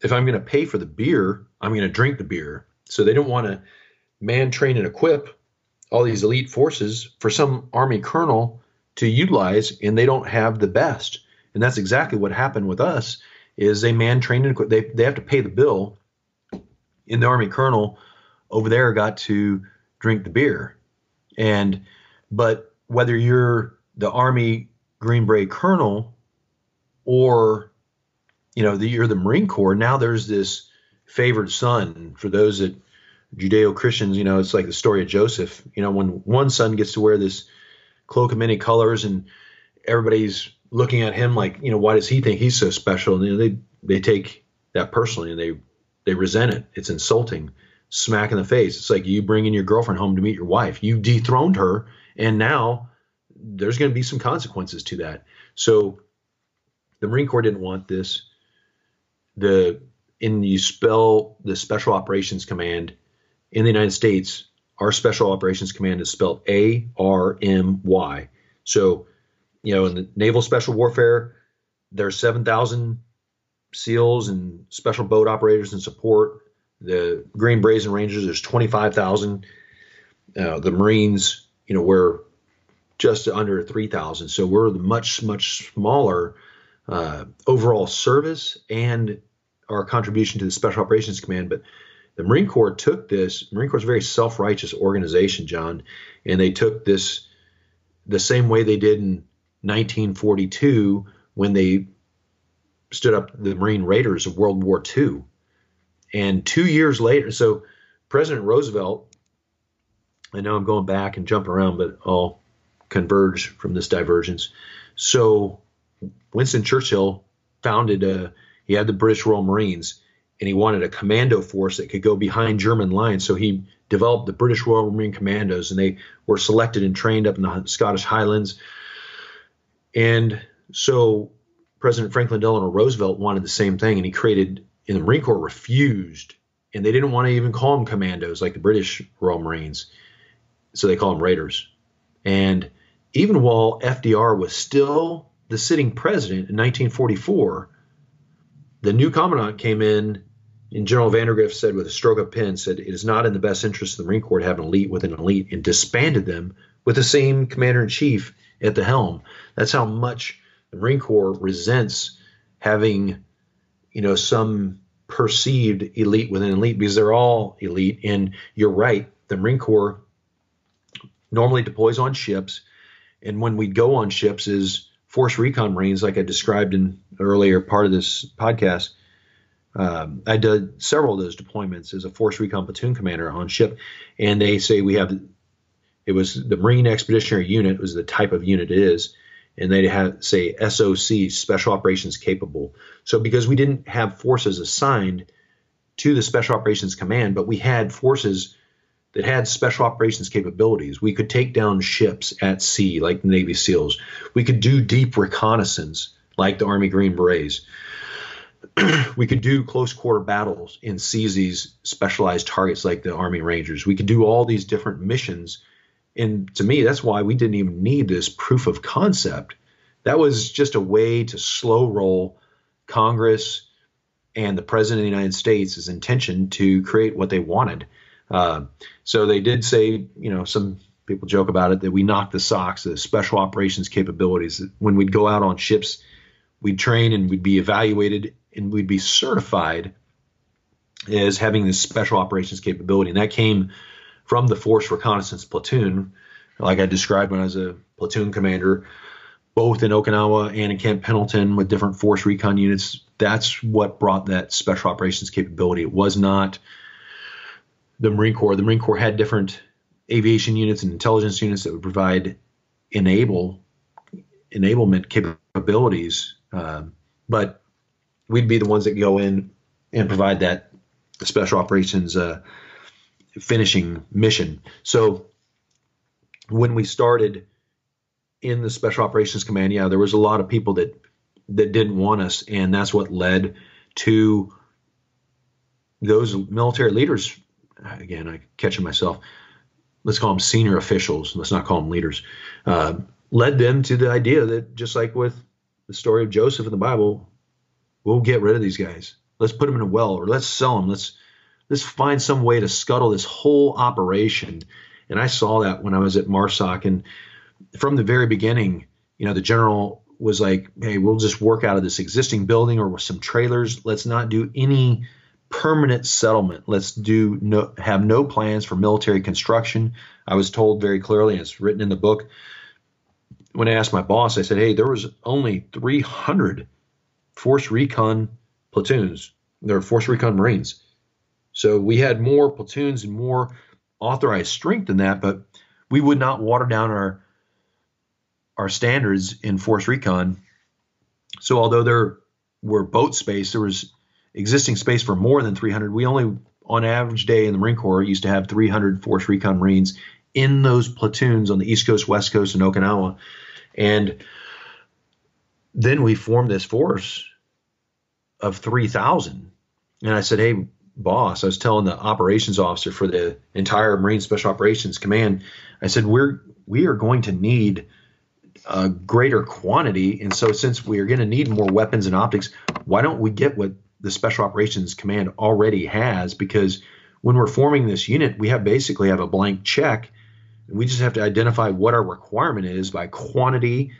If I'm going to pay for the beer, I'm going to drink the beer. So they don't want to man, train, and equip all these elite forces for some army colonel to utilize, and they don't have the best. And that's exactly what happened with us. Is they man, train, and equip. They they have to pay the bill. In the army colonel over there got to drink the beer, and but whether you're the army Green Beret colonel or you know the, you're the Marine Corps, now there's this favored son for those that Judeo Christians, you know, it's like the story of Joseph. You know, when one son gets to wear this cloak of many colors and everybody's looking at him like, you know, why does he think he's so special? And you know, they they take that personally and they they resent it. It's insulting, smack in the face. It's like you bringing your girlfriend home to meet your wife. You dethroned her, and now there's going to be some consequences to that. So the Marine Corps didn't want this. The in you spell the Special Operations Command in the United States, our Special Operations Command is spelled A R M Y. So, you know, in the Naval Special Warfare, there's 7,000 SEALs and special boat operators and support. The Green Berets and Rangers, there's 25,000. Uh, the Marines, you know, we're just under 3,000. So we're much, much smaller uh, overall service and our contribution to the Special Operations Command. But the Marine Corps took this. Marine Corps is a very self-righteous organization, John, and they took this the same way they did in 1942 when they stood up the Marine Raiders of World War II. And two years later, so President Roosevelt, I know I'm going back and jumping around, but I'll converge from this divergence. So Winston Churchill founded a he had the British Royal Marines, and he wanted a commando force that could go behind German lines. So he developed the British Royal Marine Commandos, and they were selected and trained up in the Scottish Highlands. And so President Franklin Delano Roosevelt wanted the same thing, and he created, and the Marine Corps refused, and they didn't want to even call them commandos like the British Royal Marines. So they call them Raiders. And even while FDR was still the sitting president in 1944, the new commandant came in, and General Vandegrift said with a stroke of pen, said it is not in the best interest of the Marine Corps to have an elite with an elite, and disbanded them with the same commander in chief at the helm. That's how much the Marine Corps resents having, you know, some perceived elite within an elite because they're all elite. And you're right, the Marine Corps normally deploys on ships, and when we go on ships is Force Recon Marines, like I described in earlier part of this podcast. Um, I did several of those deployments as a Force Recon platoon commander on ship, and they say we have it was the Marine Expeditionary Unit was the type of unit it is, and they had say SOC Special Operations Capable. So because we didn't have forces assigned to the Special Operations Command, but we had forces that had special operations capabilities. We could take down ships at sea like the Navy SEALs. We could do deep reconnaissance like the Army Green Berets. we could do close quarter battles and seize these specialized targets like the Army Rangers. We could do all these different missions. And to me, that's why we didn't even need this proof of concept. That was just a way to slow roll Congress and the President of the United States' intention to create what they wanted Uh, so they did say, you know, some people joke about it that we knocked the socks, the special operations capabilities. When we'd go out on ships, we'd train and we'd be evaluated and we'd be certified as having this special operations capability. And that came from the Force Reconnaissance Platoon, like I described when I was a platoon commander, both in Okinawa and in Camp Pendleton with different Force Recon units. That's what brought that special operations capability. It was not the Marine Corps. The Marine Corps had different aviation units and intelligence units that would provide enable enablement capabilities, uh, but we'd be the ones that go in and provide that special operations uh, finishing mission. So when we started in the special operations command, yeah, there was a lot of people that that didn't want us, and that's what led to those military leaders. Again, I catching myself. Let's call them senior officials. Let's not call them leaders. Uh, led them to the idea that just like with the story of Joseph in the Bible, we'll get rid of these guys. Let's put them in a well, or let's sell them. Let's let's find some way to scuttle this whole operation. And I saw that when I was at MARSOC, and from the very beginning, you know, the general was like, "Hey, we'll just work out of this existing building or with some trailers. Let's not do any permanent settlement. Let's do no have no plans for military construction." I was told very clearly, and it's written in the book. When I asked my boss, I said, "Hey, there was only 300 Force Recon platoons. There are Force Recon Marines. So we had more platoons and more authorized strength than that, but we would not water down our our standards in force recon. So although there were boat space, there was existing space for more than 300. We only, on average day in the Marine Corps, used to have 300 force recon Marines in those platoons on the East Coast, West Coast, and Okinawa. And then we formed this force of 3,000. And I said, hey, boss, I was telling the operations officer for the entire Marine Special Operations Command, I said, we're we are going to need a greater quantity. And so, since we are going to need more weapons and optics, why don't we get what the Special Operations Command already has? Because when we're forming this unit, we have basically have a blank check. And we just have to identify what our requirement is by quantity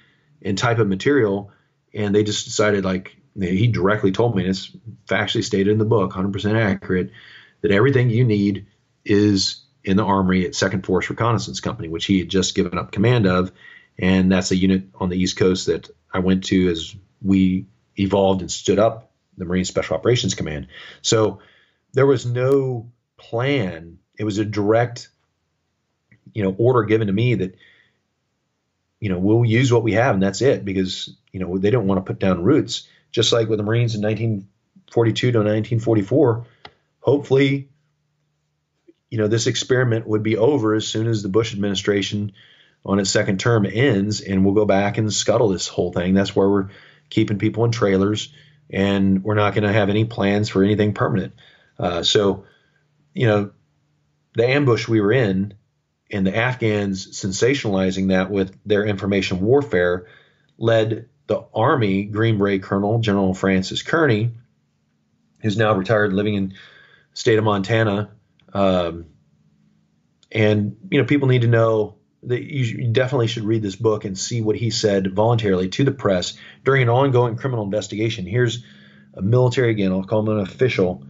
and type of material. And they just decided, like, he directly told me, and it's factually stated in the book, 100% accurate, that everything you need is in the Armory at Second Force Reconnaissance Company, which he had just given up command of. And that's a unit on the East Coast that I went to as we evolved and stood up the Marine Special Operations Command. So there was no plan. It was a direct, you know, order given to me that, you know, we'll use what we have and that's it because, you know, they don't want to put down roots just like with the Marines in 1942 to 1944. Hopefully, you know, this experiment would be over as soon as the Bush administration on its second term ends, and we'll go back and scuttle this whole thing. That's where we're keeping people in trailers, and we're not going to have any plans for anything permanent. Uh, so, you know, the ambush we were in, and the Afghans sensationalizing that with their information warfare, led the Army Green Beret Colonel General Francis Kearney, who's now retired, living in state of Montana. Um, and you know, people need to know that you definitely should read this book and see what he said voluntarily to the press during an ongoing criminal investigation. Here's a military again, I'll call him an official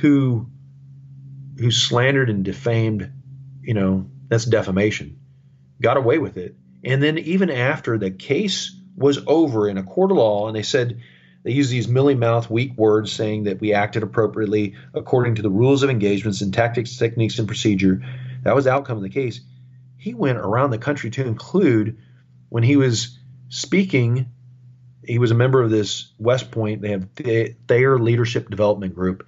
who who slandered and defamed, you know, that's defamation. Got away with it and then even after the case was over in a court of law, and they said they used these milly mouth, weak words saying that we acted appropriately according to the rules of engagements and tactics, techniques, and procedure. That was the outcome of the case. He went around the country to include when he was speaking. He was a member of this West Point. They have Thayer Leadership Development Group,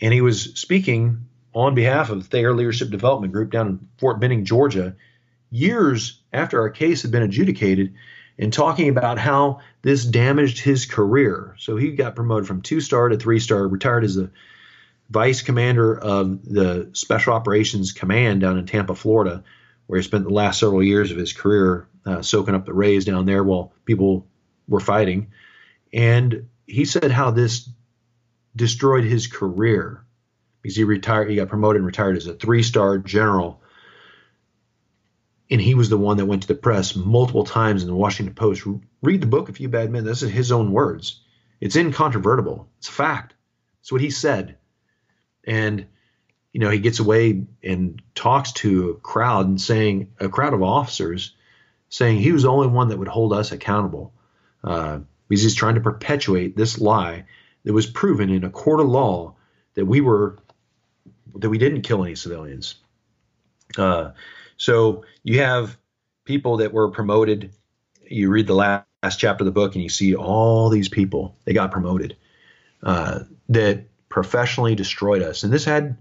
and he was speaking on behalf of Thayer Leadership Development Group down in Fort Benning, Georgia years after our case had been adjudicated and talking about how this damaged his career. So he got promoted from two star to three star, retired as the vice commander of the Special Operations Command down in Tampa, Florida, where he spent the last several years of his career uh, soaking up the rays down there while people were fighting. And he said how this destroyed his career because he retired, he got promoted and retired as a three star general. And he was the one that went to the press multiple times in the Washington Post. Read the book, A Few Bad Men. This is his own words. It's incontrovertible. It's a fact. It's what he said. And, you know, he gets away and talks to a crowd and saying, a crowd of officers saying he was the only one that would hold us accountable. Uh, because he's trying to perpetuate this lie that was proven in a court of law that we were that we didn't kill any civilians. Uh, so you have people that were promoted. You read the last, last, chapter of the book and you see all these people they got promoted uh, that professionally destroyed us, and this had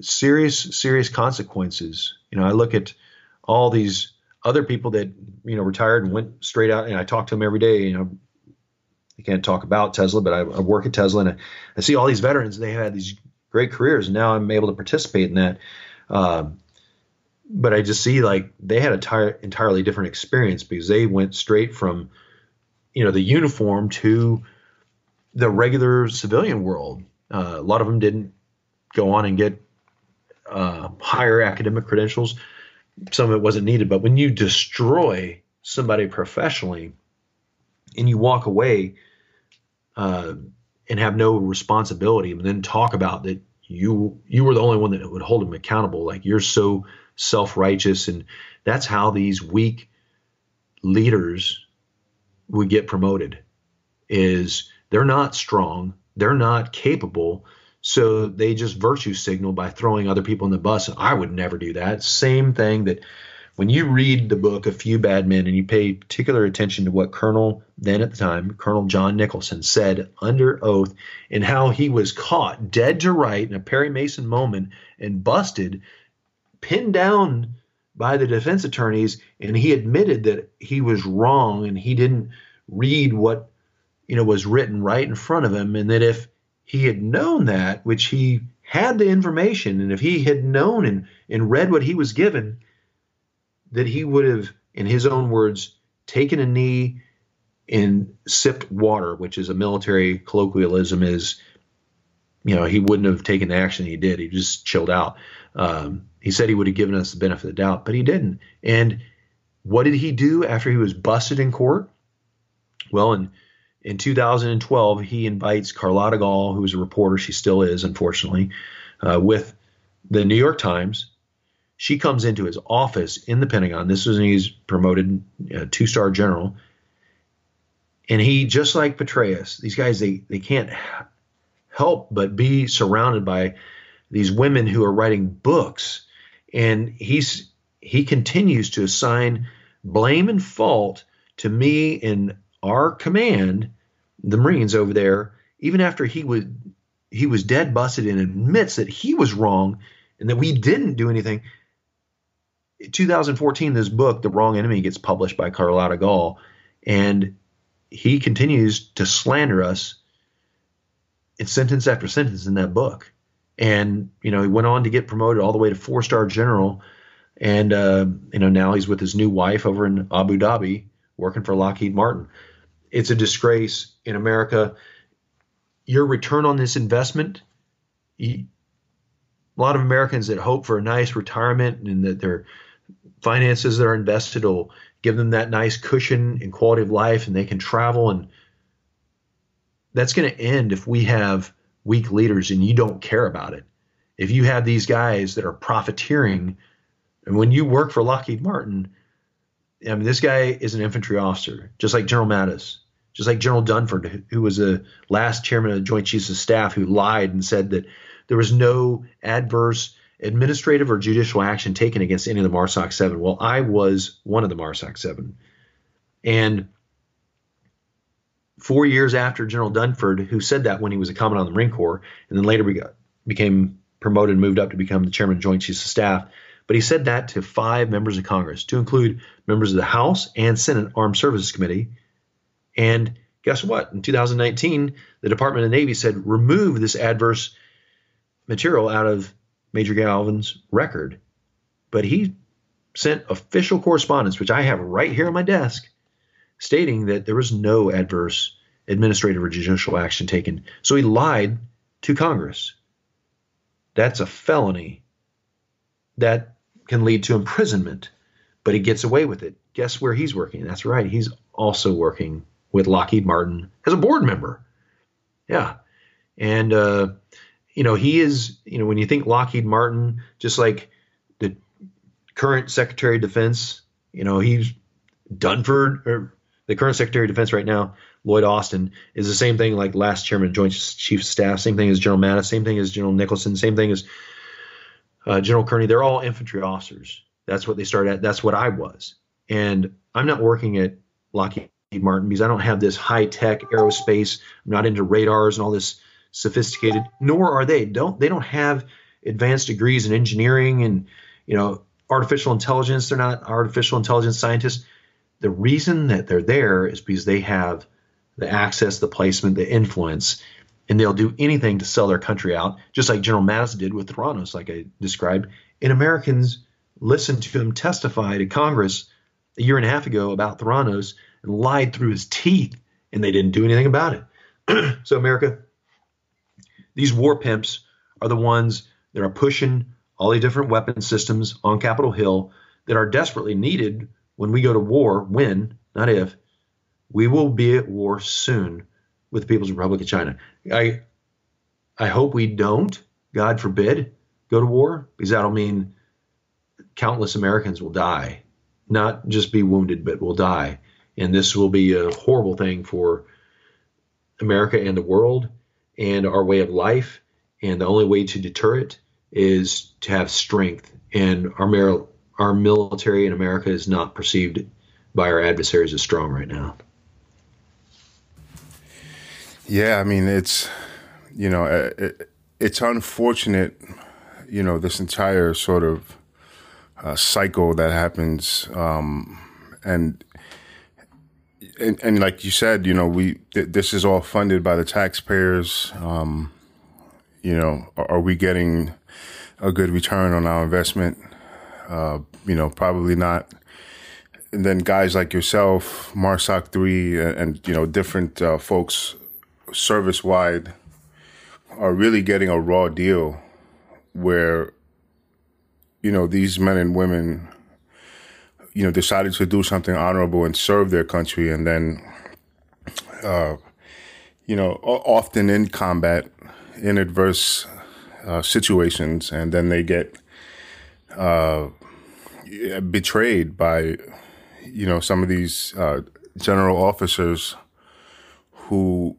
serious serious consequences. You know, I look at all these other people that you know retired and went straight out, and I talk to them every day. You know, I can't talk about Tesla, but I, I work at Tesla, and I, I, see all these veterans. They had these great careers, and now I'm able to participate in that. Um, but I just see like they had a tar- entirely different experience because they went straight from, you know, the uniform to the regular civilian world. Uh, a lot of them didn't go on and get uh, higher academic credentials. Some of it wasn't needed, but when you destroy somebody professionally and you walk away uh, and have no responsibility, and then talk about that you you were the only one that would hold him accountable. Like you're so self righteous, and that's how these weak leaders would get promoted. Is they're not strong, they're not capable, so they just virtue signal by throwing other people in the bus. I would never do that. Same thing that when you read the book A Few Bad Men and you pay particular attention to what Colonel, then at the time, Colonel John Nicholson said under oath and how he was caught dead to right in a Perry Mason moment and busted, pinned down by the defense attorneys, and he admitted that he was wrong and he didn't read what you know was written right in front of him, and that if he had known that, which he had the information, and if he had known and, and read what he was given, that he would have, in his own words, taken a knee and sipped water, which is a military colloquialism, is you know he wouldn't have taken the action he did. He just chilled out. Um, he said he would have given us the benefit of the doubt, but he didn't. And what did he do after he was busted in court? Well, in in 2012, he invites Carlotta Gall, who was a reporter, she still is, unfortunately, uh, with the New York Times she comes into his office in the Pentagon. This is when he's promoted uh, two star general. And he, just like Petraeus, these guys, they, they can't help but be surrounded by these women who are writing books. And he's he continues to assign blame and fault to me and our command, the Marines over there, even after he was he was dead busted and admits that he was wrong and that we didn't do anything. 2014, this book, The Wrong Enemy, gets published by Carlotta Gall, and he continues to slander us in sentence after sentence in that book. And you know, he went on to get promoted all the way to four star general, and uh, you know now he's with his new wife over in Abu Dhabi, working for Lockheed Martin. It's a disgrace in America. Your return on this investment, a lot of Americans that hope for a nice retirement and that they're finances that are invested will give them that nice cushion and quality of life and they can travel and that's going to end if we have weak leaders and you don't care about it if you have these guys that are profiteering and when you work for lockheed martin i mean this guy is an infantry officer just like general mattis just like general dunford who was the last chairman of the joint chiefs of staff who lied and said that there was no adverse administrative or judicial action taken against any of the MARSOC 7. Well, I was one of the MARSOC 7. And four years after General Dunford, who said that when he was a commandant of the Marine Corps, and then later got, became promoted and moved up to become the chairman of Joint Chiefs of Staff, but he said that to five members of Congress, to include members of the House and Senate Armed Services Committee. And guess what? In 2019, the Department of the Navy said remove this adverse material out of Major Galvin's record, but he sent official correspondence, which I have right here on my desk, stating that there was no adverse administrative or judicial action taken. So he lied to Congress. that's a felony that can lead to imprisonment, but he gets away with it. Guess where he's working? That's right. He's also working with Lockheed Martin as a board member. Yeah. And, uh, you know, he is, you know, when you think Lockheed Martin, just like the current Secretary of Defense, you know, he's Dunford, or the current Secretary of Defense right now, Lloyd Austin, is the same thing like last Chairman of Joint Chiefs of Staff, same thing as General Mattis, same thing as General Nicholson, same thing as uh, General Kearney. They're all infantry officers. That's what they started at. That's what I was. And I'm not working at Lockheed Martin because I don't have this high tech aerospace. I'm not into radars and all this sophisticated. Nor are they. Don't they don't have advanced degrees in engineering and you know artificial intelligence. They're not artificial intelligence scientists. The reason that they're there is because they have the access, the placement, the influence, and they'll do anything to sell their country out, just like General Mattis did with Theranos, like I described. And Americans listened to him testify to Congress a year and a half ago about Theranos and lied through his teeth, and they didn't do anything about it. so, America, these war pimps are the ones that are pushing all the different weapon systems on Capitol Hill that are desperately needed when we go to war, when, not if, we will be at war soon with the People's Republic of China. I I hope we don't, God forbid, go to war, because that'll mean countless Americans will die. Not just be wounded, but will die. And this will be a horrible thing for America and the world and our way of life. And the only way to deter it is to have strength. And our, our military in America is not perceived by our adversaries as strong right now. Yeah, I mean it's you know uh, it, it's unfortunate, you know, this entire sort of uh, cycle that happens, um, and, and and like you said, you know, we th- this is all funded by the taxpayers. Um, you know, are, are, we getting a good return on our investment? Uh, you know, probably not. And then guys like yourself, Marsoc three, and, and, you know different uh, folks service wide are really getting a raw deal where you know these men and women you know decided to do something honorable and serve their country and then uh, you know often in combat in adverse uh, situations and then they get uh, betrayed by you know some of these uh, general officers who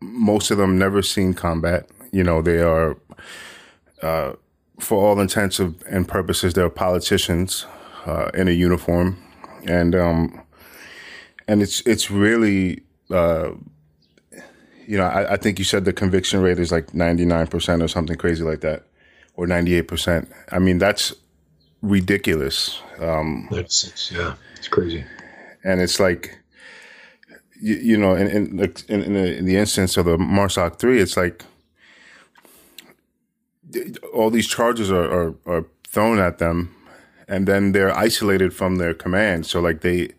most of them never seen combat. You know, they are, uh, for all intents and purposes, they're politicians uh, in a uniform, and um, and it's it's really, uh, you know, I, I, think you said the conviction rate is like ninety nine percent or something crazy like that, or ninety eight percent. I mean, that's ridiculous. Um, that's yeah, it's crazy, and it's like you, you know, in in, in, in, the, in the instance of the Marsoc three, it's like all these charges are, are, are thrown at them, and then they're isolated from their command. So like they,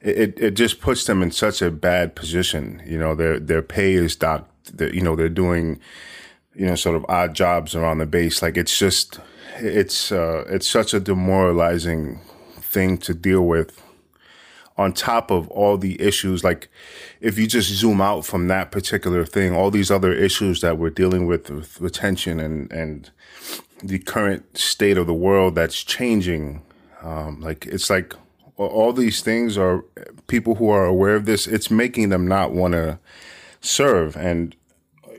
it it just puts them in such a bad position. You know, their their pay is docked. You know, they're doing, you know, sort of odd jobs around the base. Like it's just, it's uh, it's such a demoralizing thing to deal with on top of all the issues. Like if you just zoom out from that particular thing all these other issues that we're dealing with with retention and and the current state of the world that's changing um, like it's like all these things are people who are aware of this it's making them not want to serve. And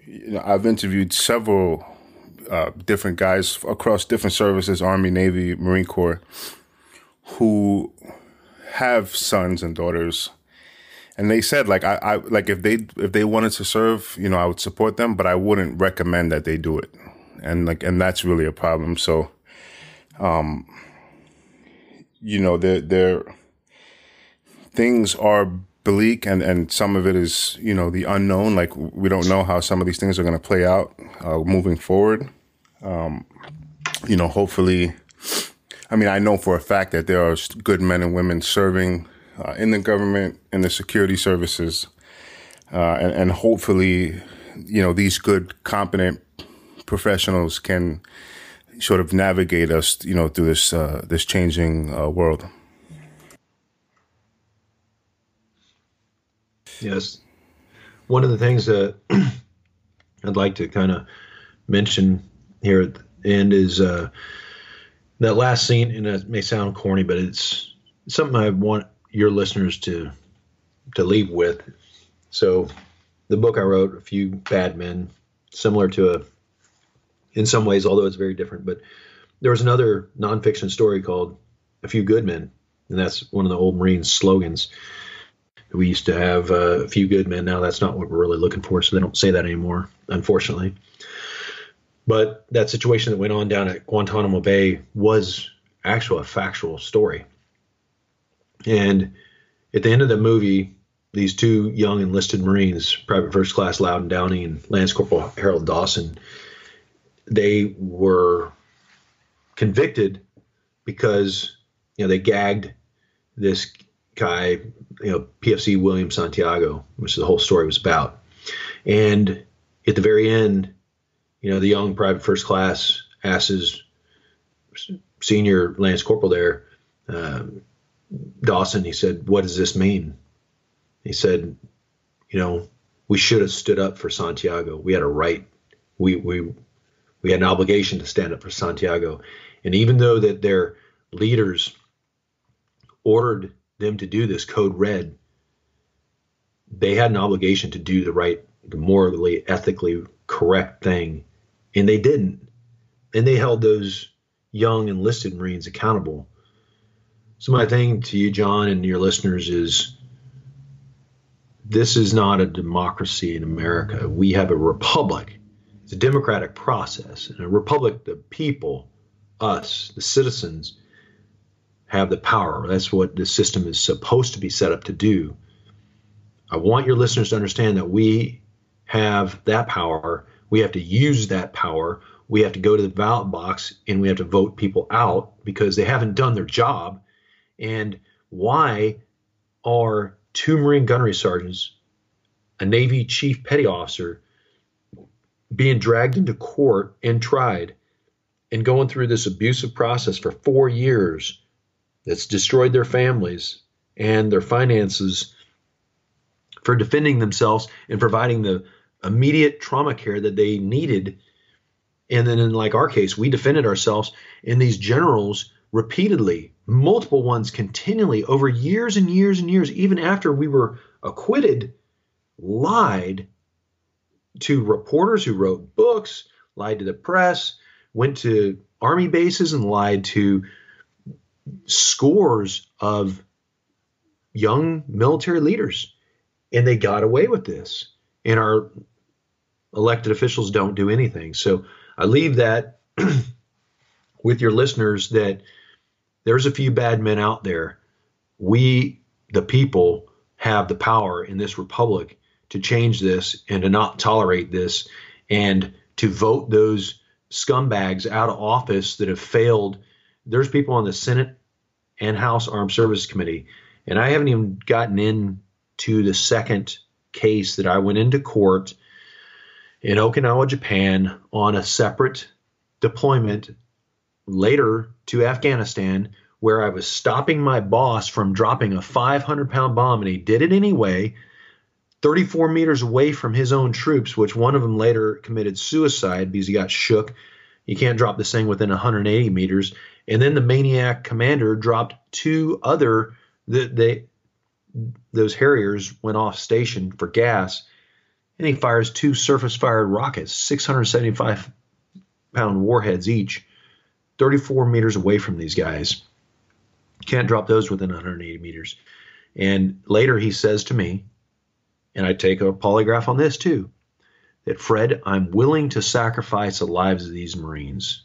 you know, i've interviewed several uh, different guys across different services army navy marine corps who have sons and daughters. And they said like I, I like if they if they wanted to serve you know i would support them but i wouldn't recommend that they do it. And like and that's really a problem. So um you know there there things are bleak and and some of it is you know the unknown. Like we don't know how some of these things are going to play out uh, moving forward. Um you know hopefully I mean, I know for a fact that there are good men and women serving uh, in the government, in the security services, uh, and, and, hopefully, you know, these good, competent professionals can sort of navigate us, you know, through this uh, this changing uh, world. Yes, one of the things that I'd like to kind of mention here at the end is uh, that last scene, and it may sound corny, but it's something I want your listeners to to leave with. So, the book I wrote, A Few Bad Men, similar to a, in some ways, although it's very different, but there was another nonfiction story called A Few Good Men, and that's one of the old Marines slogans. We used to have uh, a few good men. Now that's not what we're really looking for, so they don't say that anymore, unfortunately. But that situation that went on down at Guantanamo Bay was actual a factual story. And at the end of the movie, these two young enlisted Marines, Private First Class Louden Downey and Lance Corporal Harold Dawson, they were convicted because you know they gagged this guy, you know PFC William Santiago, which the whole story was about. And at the very end, you know, the young private first class asks senior Lance Corporal there, um, Dawson, he said, What does this mean? He said, You know, we should have stood up for Santiago. We had a right. We, we, we had an obligation to stand up for Santiago. And even though that their leaders ordered them to do this code red, they had an obligation to do the right, the morally, ethically correct thing and they didn't. And they held those young enlisted Marines accountable. So, my thing to you, John, and your listeners is this is not a democracy in America. We have a republic. It's a democratic process. In a republic, the people, us, the citizens, have the power. That's what the system is supposed to be set up to do. I want your listeners to understand that we have that power we have to use that power. We have to go to the ballot box and we have to vote people out because they haven't done their job. And why are two Marine gunnery sergeants, a Navy chief petty officer, being dragged into court and tried and going through this abusive process for four years that's destroyed their families and their finances for defending themselves and providing the immediate trauma care that they needed. And then in like our case, we defended ourselves and these generals repeatedly, multiple ones continually over years and years and years, even after we were acquitted, lied to reporters who wrote books, lied to the press, went to army bases and lied to scores of young military leaders. And they got away with this. And our elected officials don't do anything. So I leave that with your listeners that there's a few bad men out there. We, the people, have the power in this republic to change this and to not tolerate this and to vote those scumbags out of office that have failed. There's people on the Senate and House Armed Services Committee, and I haven't even gotten into the second case that I went into court in Okinawa, Japan, on a separate deployment later to Afghanistan, where I was stopping my boss from dropping a 500 pound bomb, and he did it anyway, 34 meters away from his own troops, which one of them later committed suicide because he got shook. You can't drop this thing within 180 meters. And then the maniac commander dropped two other, the, they, those Harriers went off station for gas and he fires two surface fired rockets, 675 pound warheads each, 34 meters away from these guys. Can't drop those within 180 meters. And later he says to me, and I take a polygraph on this too, that Fred, I'm willing to sacrifice the lives of these Marines.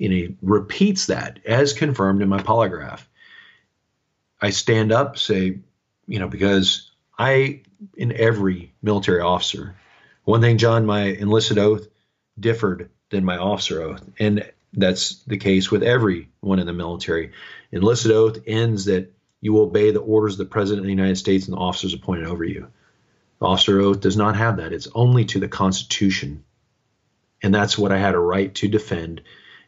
And he repeats that as confirmed in my polygraph. I stand up, say, you know, because I in every military officer. One thing, John, my enlisted oath differed than my officer oath, and that's the case with everyone in the military. Enlisted oath ends that you obey the orders of the President of the United States and the officers appointed over you. The officer oath does not have that. It's only to the Constitution. and that's what I had a right to defend.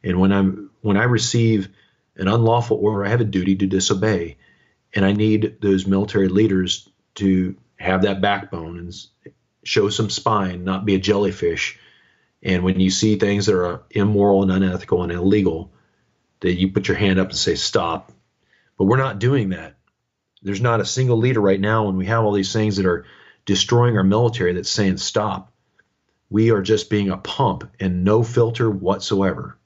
And when I'm when I receive an unlawful order, I have a duty to disobey, and I need those military leaders to have that backbone and show some spine, not be a jellyfish. And when you see things that are immoral and unethical and illegal, that you put your hand up and say stop. But we're not doing that. There's not a single leader right now when we have all these things that are destroying our military that's saying stop. We are just being a pump and no filter whatsoever.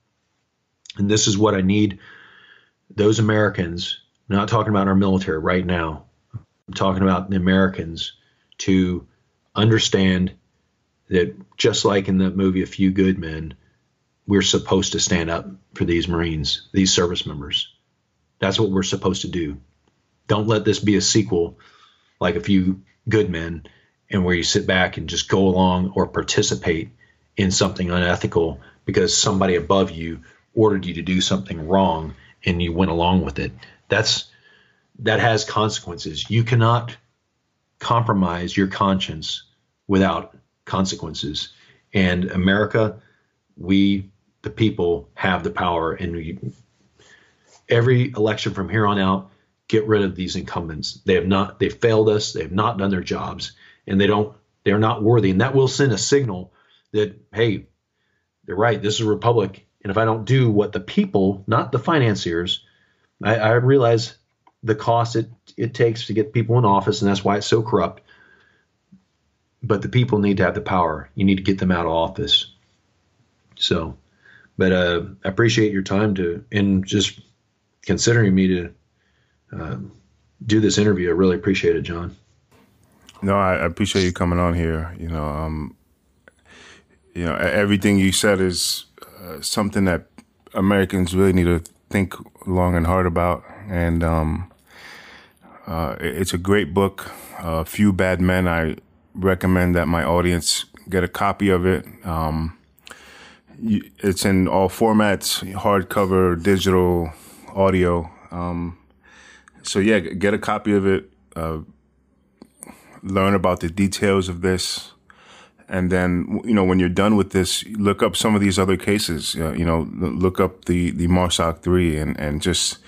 And this is what I need those Americans, not talking about our military right now, I'm talking about the Americans to understand that just like in the movie A Few Good Men, we're supposed to stand up for these Marines, these service members. That's what we're supposed to do. Don't let this be a sequel like A Few Good Men and where you sit back and just go along or participate in something unethical because somebody above you ordered you to do something wrong and you went along with it. That's that has consequences. You cannot compromise your conscience without consequences. And America, we the people have the power and we, every election from here on out get rid of these incumbents. They have not they failed us, they have not done their jobs and they don't they're not worthy and that will send a signal that hey, they're right, this is a republic and if I don't do what the people, not the financiers, I, I realize the cost it, it takes to get people in office, and that's why it's so corrupt. But the people need to have the power. You need to get them out of office. So, but uh, I appreciate your time to and just considering me to uh, do this interview. I really appreciate it, John. No, I appreciate you coming on here. You know, um, you know, everything you said is uh, something that Americans really need to think long and hard about. And um, uh, it's a great book. A uh, Few Bad Men. I recommend that my audience get a copy of it. Um, it's in all formats: hardcover, digital, audio. Um, so yeah, get a copy of it. Uh, learn about the details of this and then you know when you're done with this look up some of these other cases uh, you know look up the the marsoc 3 and and just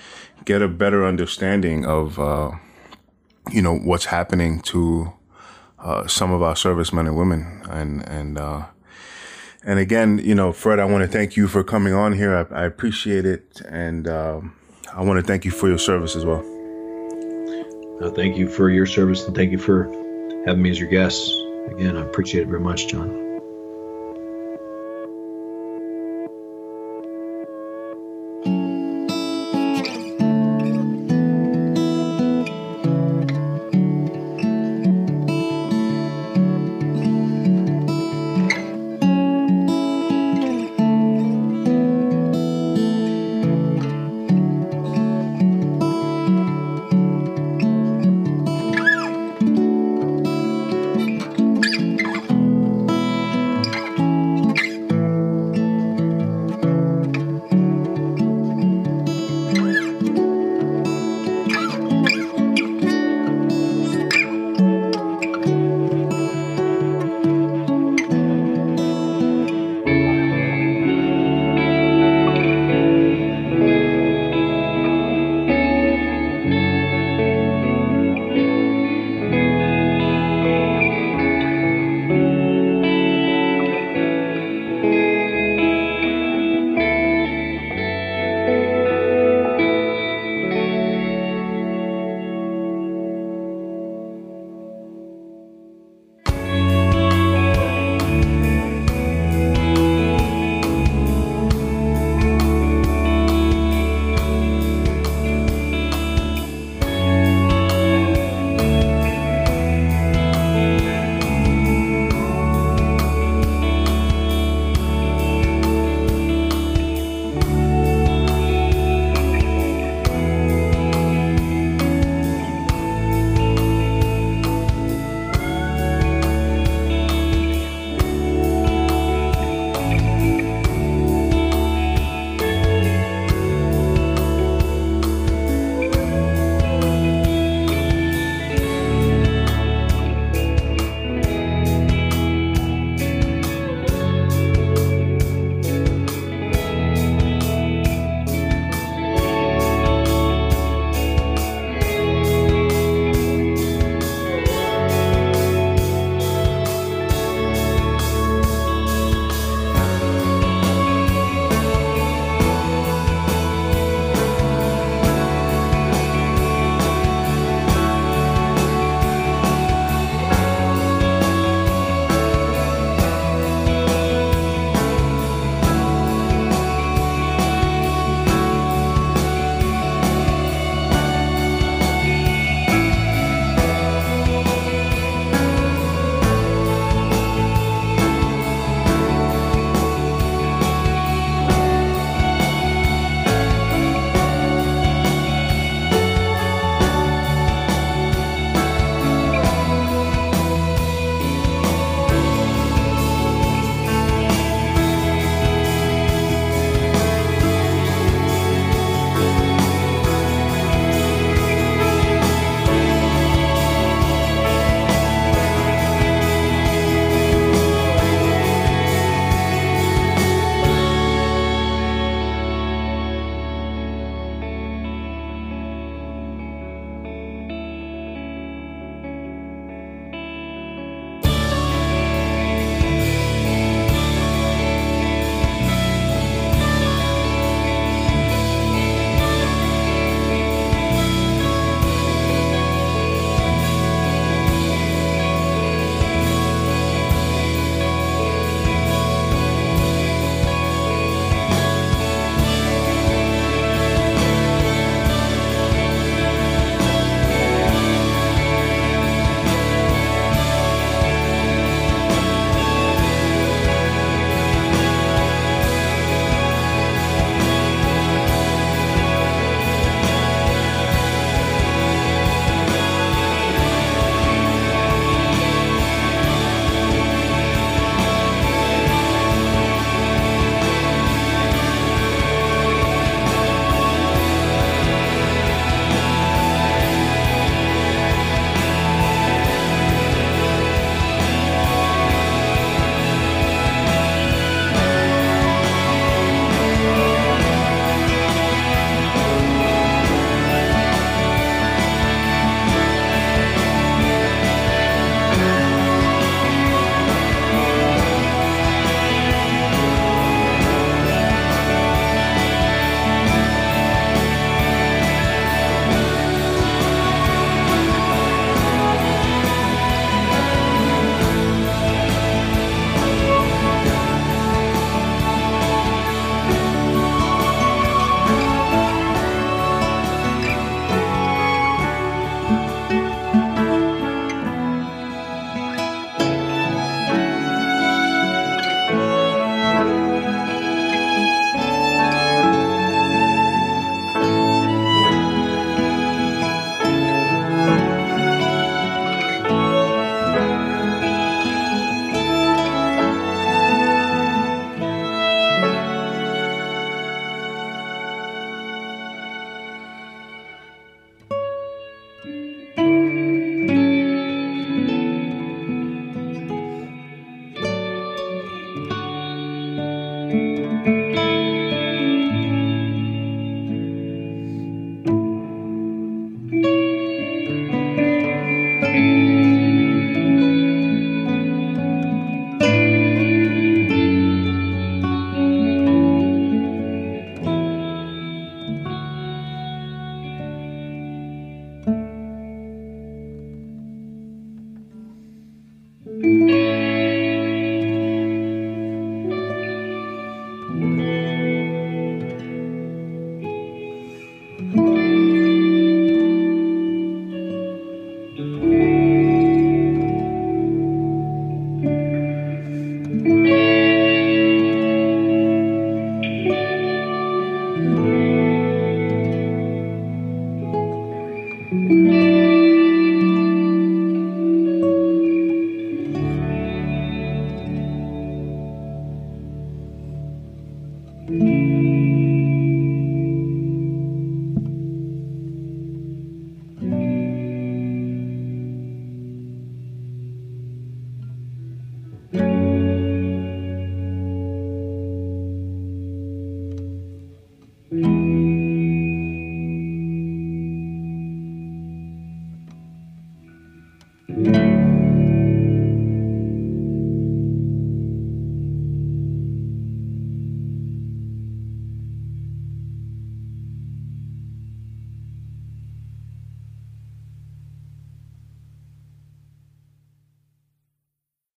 get a better understanding of uh, you know what's happening to uh, some of our servicemen and women. And and uh, and again you know fred i want to thank you for coming on here. I, I appreciate it. And um, i want to thank you for your service as well. Thank you for your service and thank you for having me as your guest. Again, I appreciate it very much, John.